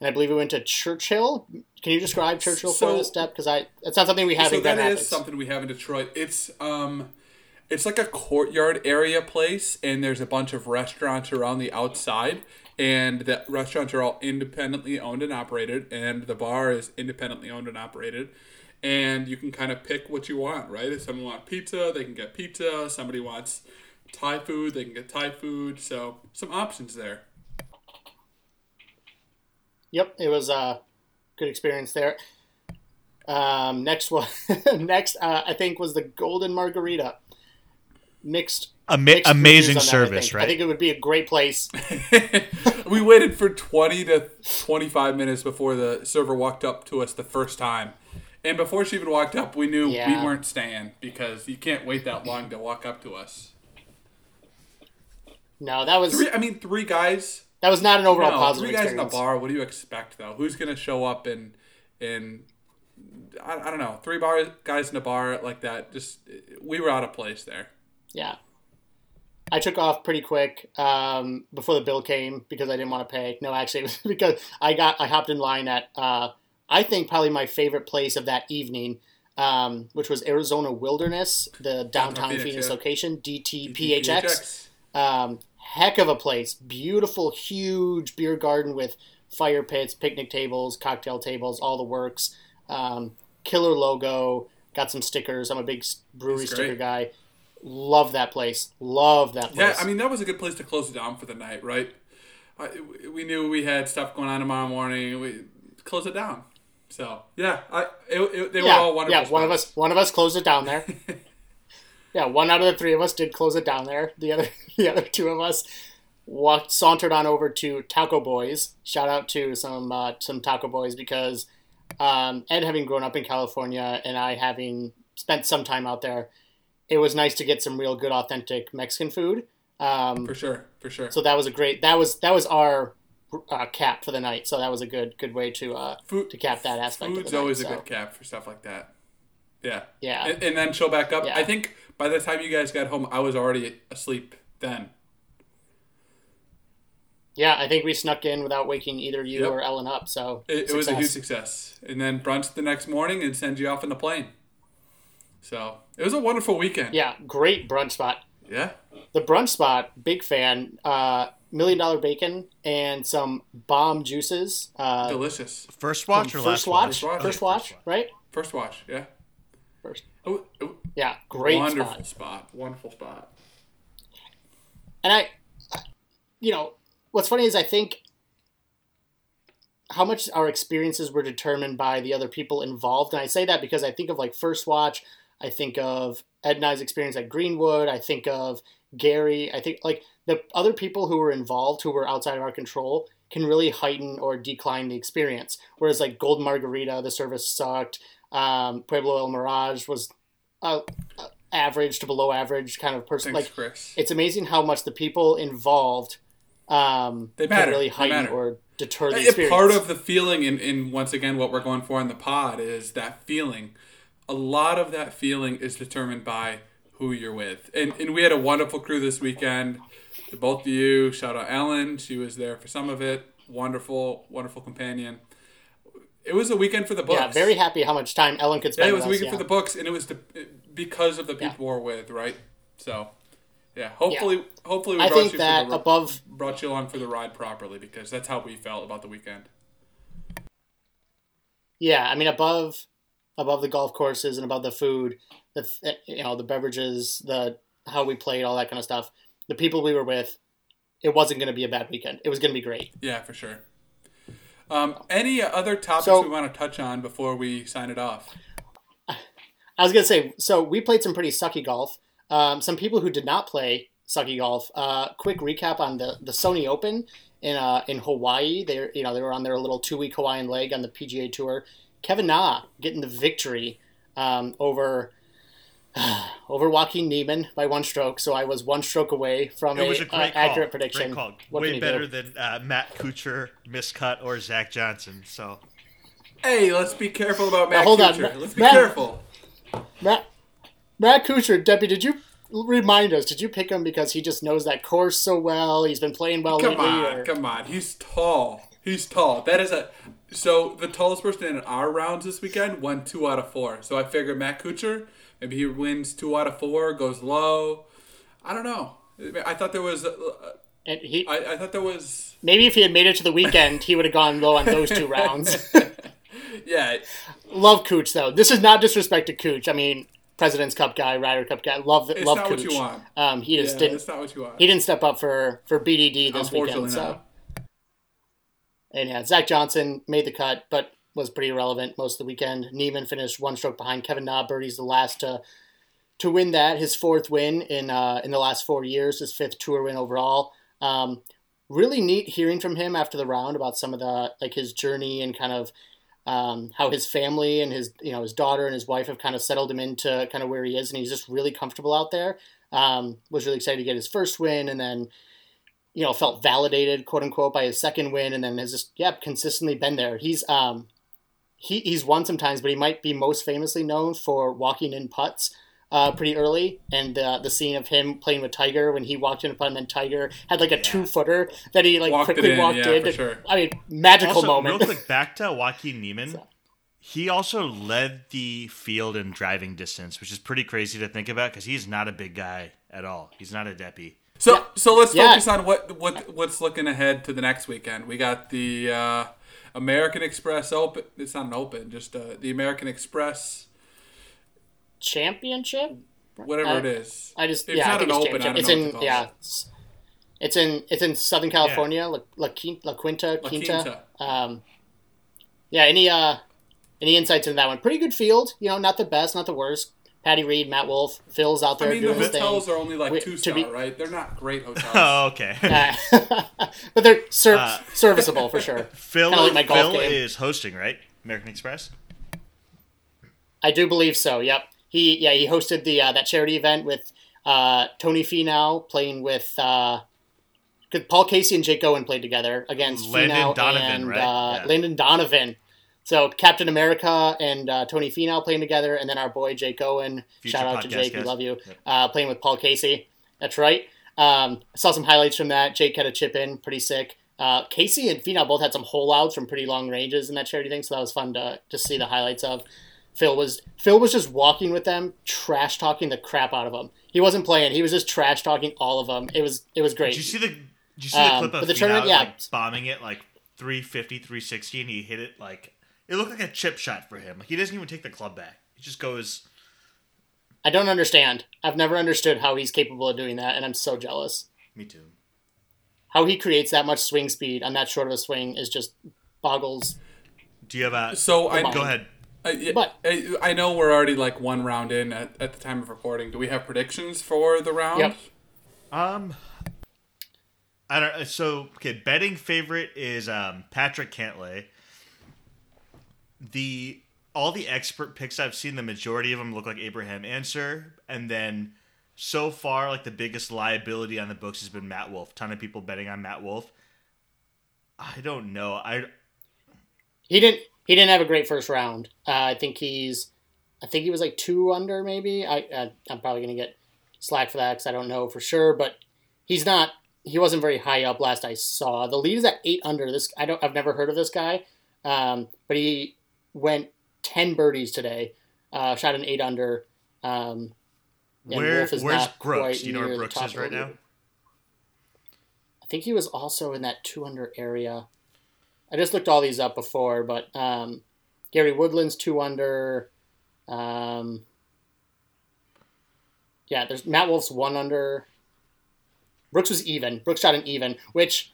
And I believe we went to Churchill. Can you describe Churchill So- for us, Step? Because I it's not something we have so in Grand that is Rapids. something we have in Detroit. It's um, it's like a courtyard area place, and there's a bunch of restaurants around the outside, and the restaurants are all independently owned and operated, and the bar is independently owned and operated. And you can kind of pick what you want, right? If someone wants pizza, they can get pizza. Somebody wants Thai food, they can get Thai food. So some options there. Yep, it was a good experience there. Um, next one, next uh, I think was the Golden Margarita. Mixed, Ama- amazing reviews that, I service, think. right? I think it would be a great place. we waited for 20 to 25 minutes before the server walked up to us the first time. And before she even walked up, we knew Yeah. we weren't staying because you can't wait that long to walk up to us. No, that was Three, I mean, three guys. that was not an overall No, positive three guys in a bar. What do you expect, though? Who's gonna show up and and I, I don't know. Three bar guys in a bar like that. Just we were out of place there. Yeah, I took off pretty quick um, before the bill came because I didn't want to pay. No, actually, it was because I got I hopped in line at uh, I think probably my favorite place of that evening. Um, which was Arizona Wilderness, the downtown Phoenix, Phoenix, yeah. location, DTPHX. Um, heck of a place. Beautiful, huge beer garden with fire pits, picnic tables, cocktail tables, all the works. Um, killer logo. Got some stickers. I'm a big brewery sticker guy. Love that place. Love that place. Yeah, I mean that was a good place to close it down for the night, right? I, we knew we had stuff going on tomorrow morning. We close it down. So yeah, I it, it, they were all wonderful. yeah. One of us, one of us closed it down there. yeah, one out of the three of us did close it down there. The other, the other two of us walked, sauntered on over to Taco Boys. Shout out to some uh, some Taco Boys because um, Ed having grown up in California and I having spent some time out there. It was nice to get some real good, authentic Mexican food. Um, For sure, for sure. so that was a great. That was that was our uh, cap for the night. So that was a good good way to uh, Food, to cap that aspect. of Food's the night, always a so, good cap for stuff like that. Yeah. Yeah. And, and then she'll back up. Yeah. I think by the time you guys got home, I was already asleep then. Yeah, I think we snuck in without waking either you Yep. or Ellen up. So It, it was a huge success. And then brunch the next morning and send you off in the plane. So it was a wonderful weekend. Yeah, great brunch spot. Yeah. The brunch spot, big fan. Uh, million dollar bacon and some bomb juices. Uh, Delicious. First watch or first last watch, watch? first watch, right? First watch. Yeah. First. Oh, oh, Yeah, great wonderful spot. spot. Wonderful spot. And I, you know, what's funny is I think how much our experiences were determined by the other people involved. And I say that because I think of like First Watch, I think of Ed and I's experience at Greenwood, I think of Gary, I think like the other people who were involved who were outside of our control can really heighten or decline the experience. Whereas like Golden Margarita, the service sucked. Um, Pueblo El Mirage was uh, uh, average to below average kind of person. Thanks, Like Chris. it's amazing how much the people involved um, They can matter. really heighten or deter the experience. part of the feeling, and, and once again, what we're going for in the pod is that feeling. A lot of that feeling is determined by who you're with. And, and we had a wonderful crew this weekend. To both of you, shout out Ellen. She was there for some of it. Wonderful, wonderful companion. It was a weekend for the books. yeah, very happy how much time Ellen could spend. Yeah, it was a with us, weekend yeah. for the books, and it was the, because of the Yeah. people we're with, right? So, yeah. Hopefully, hopefully we I brought think you that the, above brought you along for the ride properly because that's how we felt about the weekend. yeah, I mean above above the golf courses and above the food, the you know the beverages, the how we played, all that kind of stuff. The people we were with, it wasn't going to be a bad weekend. It was going to be great. Yeah, for sure. Um, any other topics So- we want to touch on before we sign it off? I was gonna say, so we played some pretty sucky golf. Um, some people who did not play sucky golf. Uh, quick recap on the, the Sony Open in uh, in Hawaii. They you know they were on their little two week Hawaiian leg on the PGA Tour. Kevin Na getting the victory um, over over Joaquin Niemann by one stroke. So I was one stroke away from It was a, a great uh, accurate call. prediction. Great call. What Way better do? than uh, Matt Kuchar, miscut, or Zach Johnson. So Hey, let's be careful about Matt hold on, Kuchar. Matt- Let's be Matt- careful. Matt Matt Kuchar, Deppy, did you remind us? Did you pick him because he just knows that course so well? He's been playing well Come lately. on, or- come on. He's tall. He's tall. That is a. So the tallest person in our rounds this weekend won two out of four. So I figured Matt Kuchar, maybe he wins two out of four, goes low. I don't know. I thought there was. Uh, And he I, I thought there was. maybe if he had made it to the weekend, he would have gone low on those two rounds. Yeah, love Cooch though. This is not disrespect to Cooch. I mean, President's Cup guy, Ryder Cup guy. Love it's love not Cooch. what you want. Um, he just Yeah, didn't. that's not what you want. He didn't step up for for BDD this weekend. So and yeah, Zach Johnson made the cut, but was pretty irrelevant most of the weekend. Niemann finished one stroke behind Kevin Na. Birdie's the last to to win that, his fourth win in uh, in the last four years, his fifth tour win overall. Um, really neat hearing from him after the round about some of the like his journey and kind of um, how his family and his you know his daughter and his wife have kind of settled him into kind of where he is, and he's just really comfortable out there. Um, was really excited to get his first win, and then you know felt validated quote unquote by his second win, and then has just yeah consistently been there. He's um he, he's won sometimes, but he might be most famously known for walking in putts uh, pretty early, and uh, the scene of him playing with Tiger when he walked in a putt, and then Tiger had like a two footer that he like Walked quickly in, walked yeah, in. for sure. I mean, magical also, moment. real quick, back to Joaquin Niemann. He also led the field in driving distance, which is pretty crazy to think about because he's not a big guy at all. He's not a deppy. So so let's Yeah. focus on what what what's looking ahead to the next weekend. We got the uh, American Express Open. It's not an Open, just uh, the American Express, Championship? whatever Uh, it is. I just It's yeah, not I an it's open, I don't It's know in what to yeah. It's, it's in it's in Southern California, La, La, La Quinta, La Quinta. Quinta. Um, yeah. Any uh, any insights into that one? Pretty good field. You know, not the best, not the worst. Patty Reed, Matt Wolff, Phil's out I there doing the doing his thing. hotels are only like We- two to star, be- right? They're not great hotels. Oh, okay. Uh, but they're ser- Uh, serviceable for sure. Phil, like my golf Phil game. is hosting, right? American Express. I do believe so. Yep. he yeah he hosted the uh, that charity event with uh, Tony Finau playing with uh, 'cause Paul Casey and Jake Owen played together against Landon Finau Donovan, and right? uh, Yeah. Landon Donovan. So Captain America and uh, Tony Finau playing together, and then our boy Jake Owen. Future shout out to Jake, we love you. Yep. Uh, playing with Paul Casey. That's right. Um, I saw some highlights from that. Jake had a chip in, pretty sick. Uh, Casey and Finau both had some hole outs from pretty long ranges in that charity thing, so that was fun to to see the highlights of. Phil was Phil was just walking with them, trash talking the crap out of them. He wasn't playing; he was just trash talking all of them. It was it was great. Did you see the? Did you see the Um, clip of the Finau, tournament- yeah. like bombing it like 350, 360, and he hit it like it looked like a chip shot for him. Like he doesn't even take the club back. He just goes. I don't understand. I've never understood how he's capable of doing that, and I'm so jealous. Me too. How he creates that much swing speed on that short of a swing is just boggles. Do you have a? So I Go ahead. I, But- I, I know we're already like one round in at, at the time of recording. Do we have predictions for the round? Yep. Um, I don't. So okay, betting favorite is um Patrick Cantlay. The all the expert picks I've seen, the majority of them look like Abraham Ancer, and then so far, like the biggest liability on the books has been Matt Wolff. Ton of people betting on Matt Wolff. I don't know. I He didn't. He didn't have a great first round. Uh, I think he's. I think he was like two under, maybe. I, I I'm probably gonna get slack for that because I don't know for sure. But he's not. He wasn't very high up last I saw. The lead is at eight under. This I don't. I've never heard of this guy. Um, but he went ten birdies today. Uh, shot an eight under. Um, where where's Brooks? Do you know where Brooks is right now? I think he was also in that two under area. I just looked all these up before, but um, Gary Woodland's two under. Um, yeah, there's Matt Wolff's one under. Brooks was even. Brooks shot an even, which,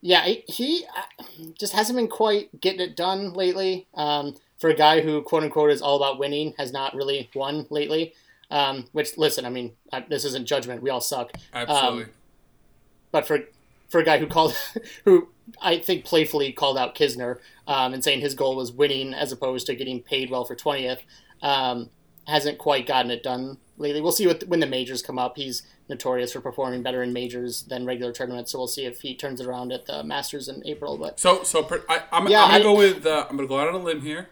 yeah, he, uh, just hasn't been quite getting it done lately. Um, for a guy who quote unquote is all about winning, has not really won lately. Um, which listen, I mean, I, this isn't judgment. We all suck. Absolutely. Um, but for for a guy who called who I think playfully called out Kisner um, and saying his goal was winning as opposed to getting paid well for twentieth, um, hasn't quite gotten it done lately. We'll see what when the majors come up. He's notorious for performing better in majors than regular tournaments, so we'll see if he turns it around at the Masters in April. But So so per, I, I'm, Yeah, I'm gonna I- go with uh, I'm gonna go out on a limb here.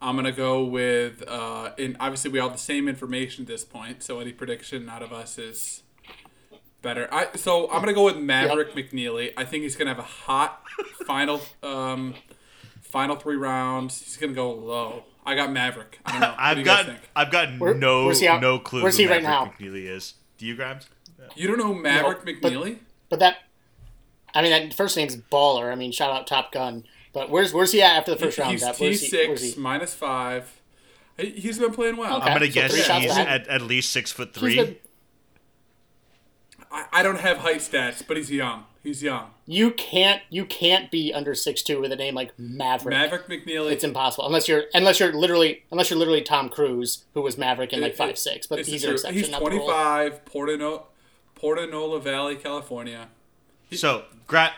I'm gonna go with uh, and obviously we all have the same information at this point, so any prediction out of us is better. I so I'm gonna go with Maverick McNealy. I think he's gonna have a hot final um, final three rounds. He's gonna go low. I got Maverick. I don't know. What do I've you got? I've got no where's no clue where's who he right now? McNealy is. Do you, Grimes? You don't know Maverick No, McNealy? but that, I mean, that first name's Baller. I mean, shout out Top Gun. But where's where's he at after the first round? he's T Where's he, where's six he? minus five. He- He's been playing well. Okay. I'm gonna so guess he's at, at least six foot He's three. Been- I, I don't have height stats, but he's young. He's young. you can't you can't be under six two with a name like Maverick. Maverick McNealy. It's impossible unless you're unless you're literally unless you're literally Tom Cruise who was Maverick in like It- five it- six. But this he's an exception. He's not the rule. 25, Portano- Portanola Valley, California. So, Gra-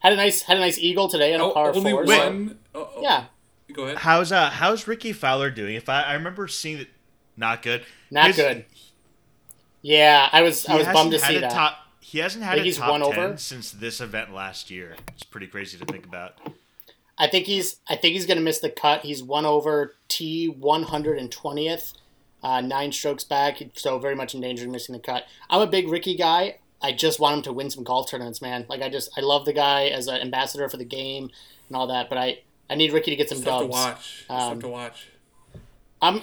Had a nice had a nice eagle today on a Oh, par only four. so- one. oh, oh, Yeah, Go ahead. how's uh how's Rickie Fowler doing? If I, I remember seeing it, not good. not His- good. Yeah, I was He I was bummed to see that. Top, he hasn't had Think a he's top one ten over? since this event last year. It's pretty crazy to think about. I think he's I think he's gonna miss the cut. He's one over T one hundred and twentieth, uh, nine strokes back, so very much in danger of missing the cut. I'm a big Ricky guy. I just want him to win some golf tournaments, man. Like I just I love the guy as an ambassador for the game and all that, but I I need Ricky to get some It's tough to dubs. watch. It's Um, tough to watch. I'm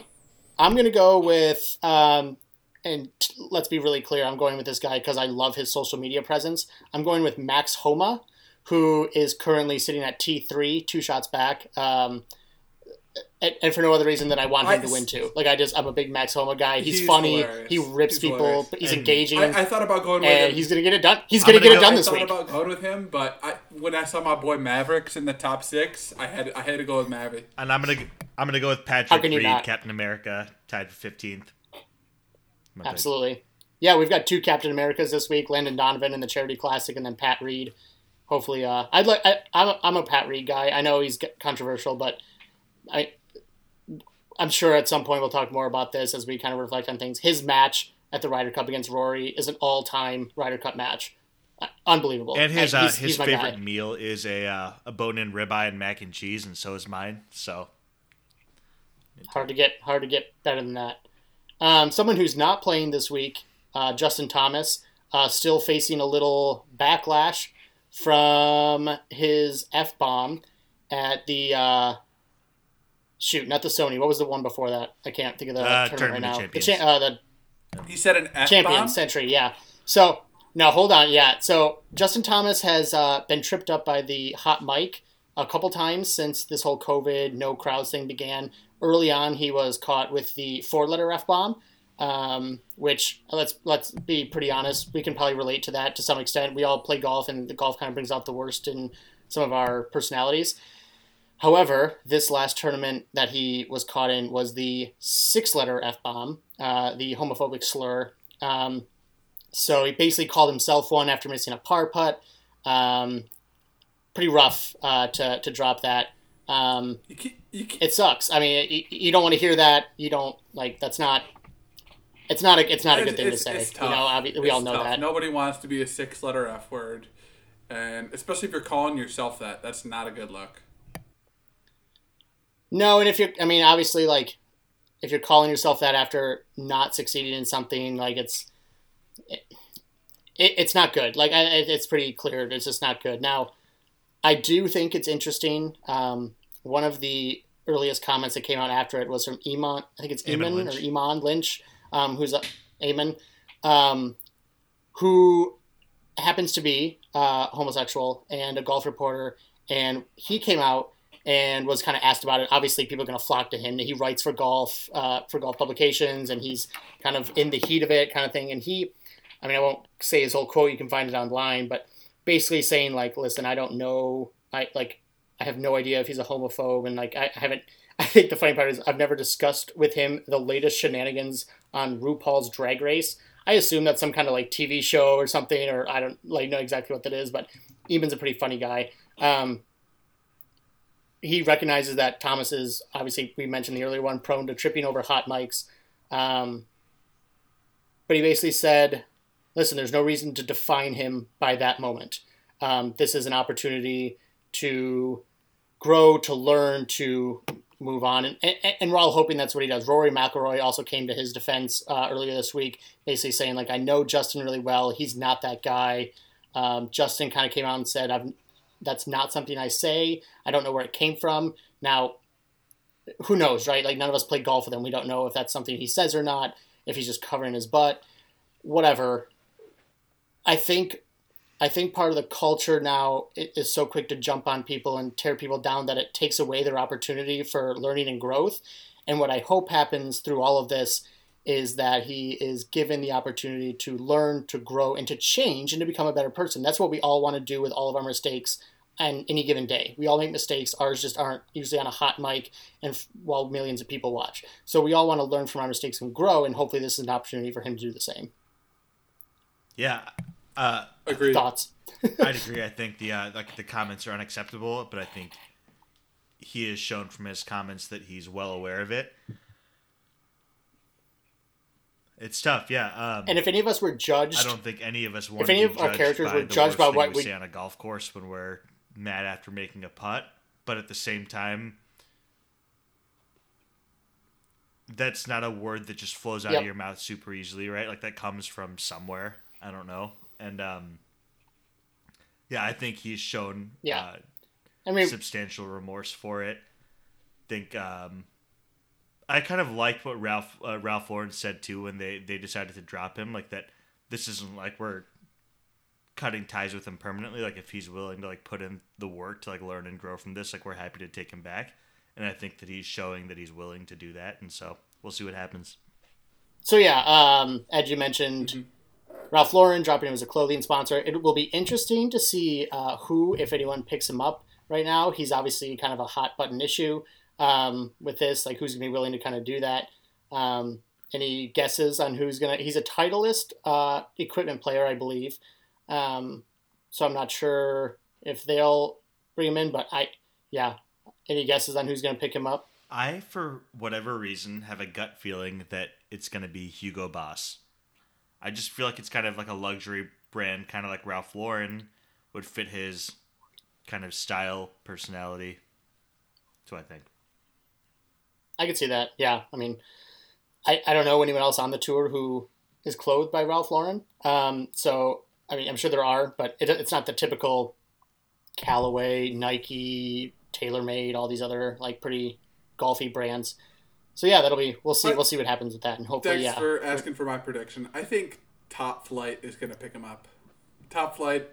I'm gonna go with um, and t- let's be really clear. I'm going with this guy because I love his social media presence. I'm going with Max Homa, who is currently sitting at T three, two shots back. Um, and, and for no other reason than I want him I- to win too. Like I just I'm a big Max Homa guy. He's, He's funny. hilarious. He rips He's people. hilarious. But he's And engaging. I, I thought about going with and him. he's gonna get it done. He's I'm gonna get gonna it go- done I this thought week. about going with him, but I, when I saw my boy Mavericks in the top six, I had I had to go with Maverick. And I'm gonna I'm gonna go with Patrick Reed, not? Captain America, tied for fifteenth. Absolutely. Yeah, we've got two Captain Americas this week: Landon Donovan in the Charity Classic, and then Pat Reed. Hopefully, uh, I'd like. I, I'm a, I'm a Pat Reed guy. I know he's controversial, but I I'm sure at some point we'll talk more about this as we kind of reflect on things. His match at the Ryder Cup against Rory is an all-time Ryder Cup match. Uh, unbelievable. And his Uh, uh, his he's favorite guy. meal is a uh, a bone in ribeye and mac and cheese, and so is mine. So Hard to get hard to get better than that. Um, someone who's not playing this week, uh, Justin Thomas, uh, still facing a little backlash from his f bomb at the uh, shoot, not the Sony. What was the one before that? I can't think of the Uh, tournament Tournament right now. The, cha- uh, the He said an F champion Sentry yeah so now hold on yeah so justin thomas has uh, been tripped up by the hot mic a couple times since this whole covid no crowds thing began early on he was caught with the four letter f-bomb um, which let's let's be pretty honest we can probably relate to that to some extent we all play golf and the golf kind of brings out the worst in some of our personalities However, this last tournament that he was caught in was the six letter F bomb, uh, the homophobic slur. Um, so he basically called himself one after missing a par putt. Um, pretty rough uh, to, to drop that. Um, You can't, you can't, it sucks. I mean, you, you don't want to hear that. You don't like. That's not. It's not a. It's not a good thing to say. it's You know, obvi- we It's all know tough. that. Nobody wants to be a six-letter F word, and especially if you're calling yourself that, that's not a good look. No, and if you're, I mean, obviously, like, if you're calling yourself that after not succeeding in something, like, it's, it, it's not good. Like, I, it- it's pretty clear. It's just not good. Now, I do think it's interesting. Um, one of the earliest comments that came out after it was from Iman. I think it's Eamon Lynch. or Iman Lynch, um, who's a Eamon, um, who happens to be uh, homosexual and a golf reporter, and he came out and was kind of asked about it. Obviously, people are going to flock to him. He writes for golf uh, for golf publications, and he's kind of in the heat of it, kind of thing. And he, I mean, I won't say his whole quote. You can find it online, but basically saying like, "Listen, I don't know. I like, I have no idea if he's a homophobe, and like, I haven't." I think the funny part is I've never discussed with him the latest shenanigans on RuPaul's Drag Race. I assume that's some kind of like TV show or something, or I don't like know exactly what that is. But Eamon's a pretty funny guy. Um, he recognizes that Thomas is obviously we mentioned the earlier one prone to tripping over hot mics. Um, but he basically said, "Listen, there's no reason to define him by that moment. Um, this is an opportunity to grow, to learn, to move on." And, and, and we're all hoping that's what he does. Rory McIlroy also came to his defense uh, earlier this week, basically saying, "Like I know Justin really well. He's not that guy." Um, Justin kind of came out and said, "I've that's not something I say. I don't know where it came from. Now, who knows, right? Like none of us play golf with him. We don't know if that's something he says or not. If he's just covering his butt, whatever. I think, I think part of the culture now is so quick to jump on people and tear people down that it takes away their opportunity for learning and growth. And what I hope happens through all of this is that he is given the opportunity to learn, to grow, and to change and to become a better person. That's what we all want to do with all of our mistakes on any given day. We all make mistakes. Ours just aren't usually on a hot mic and while millions of people watch. So we all want to learn from our mistakes and grow, and hopefully this is an opportunity for him to do the same. yeah, uh, Agreed. Thoughts? I'd agree. I think the uh, like the comments are unacceptable, but I think he has shown from his comments that he's well aware of it. It's tough, yeah. Um, And if any of us were judged, I don't think any of us want any of our characters were judged worst by what we we- say on a golf course when we're mad after making a putt, but at the same time, that's not a word that just flows out Yep. of your mouth super easily, right? Like that comes from somewhere. I don't know, and um, yeah, I think he's shown Yeah. uh, I mean, substantial remorse for it. Think um, I kind of liked what Ralph uh, Ralph Lauren said too when they they decided to drop him, like that. This isn't like we're cutting ties with him permanently. Like if he's willing to like put in the work to like learn and grow from this, like we're happy to take him back. And I think that he's showing that he's willing to do that, and so we'll see what happens. So yeah, um, as you mentioned, Ralph Lauren dropping him as a clothing sponsor. It will be interesting to see uh, who, if anyone, picks him up right now. He's obviously kind of a hot button issue um, with this. Like, who's going to be willing to kind of do that? Um, any guesses on who's going to? He's a Titleist uh, equipment player, I believe. Um, so I'm not sure if they'll bring him in, but I, yeah. Any guesses on who's going to pick him up? I, for whatever reason, have a gut feeling that it's going to be Hugo Boss. I just feel like it's kind of like a luxury brand, kind of like Ralph Lauren would fit his kind of style, personality. That's what I think. I could see that. Yeah, I mean, I, I don't know anyone else on the tour who is clothed by Ralph Lauren. Um, so I mean, I'm sure there are, but it, it's not the typical Callaway, Nike, TaylorMade, all these other like pretty golfy brands. So yeah, that'll be we'll see But- we'll see what happens with that, and hopefully Thanks yeah. for asking for my prediction. I think Top-Flite is going to pick him up. Top-Flite,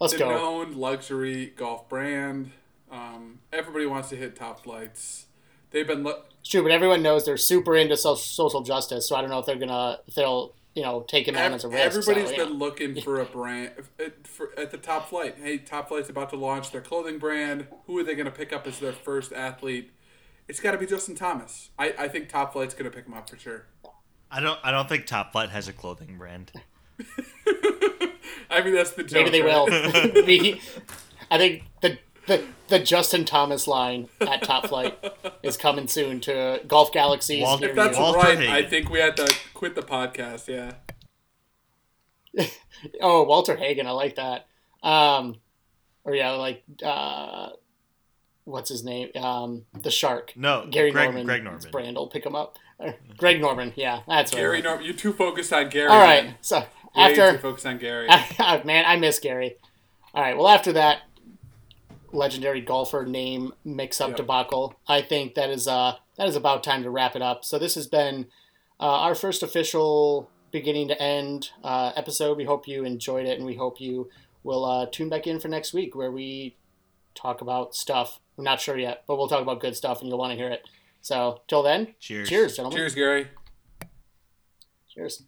Let's the go. known luxury golf brand. Um, everybody wants to hit Top-Flites. They've been lo- It's true, but everyone knows they're super into so- social justice, so I don't know if they're gonna if they'll you know take him out as a risk. Everybody's so, yeah. been looking for a brand for, at the Top-Flite. Hey, Top-Flite's about to launch their clothing brand. Who are they going to pick up as their first athlete? It's got to be Justin Thomas. I, I think Top-Flite's going to pick him up for sure. I don't. I don't think Top-Flite has a clothing brand. I mean, that's the joke. Maybe they right? will. We- I think the, the the Justin Thomas line at Top-Flite is coming soon to Golf Galaxies. Walt- near If that's. Walter right, Hagen. I think we had to quit the podcast. Yeah. Oh, Walter Hagen, I like that. Um, or yeah, like uh, what's his name? Um, the Shark. No, Gary Greg, Norman. Greg Norman. Brand will pick him up. Greg Norman. Yeah, that's right. Gary, Norm, you're too focused on Gary. All right. man. So Way after too focused on Gary. man, I miss Gary. All right. Well, after that legendary golfer name mix-up Yep. debacle, I think that is uh that is about time to wrap it up. So this has been uh, our first official beginning to end uh, episode. We hope you enjoyed it, and we hope you will uh, tune back in for next week where we talk about stuff. I'm not sure yet, but we'll talk about good stuff, and you'll want to hear it. So till then, Cheers. cheers, gentlemen. Cheers, Gary. Cheers.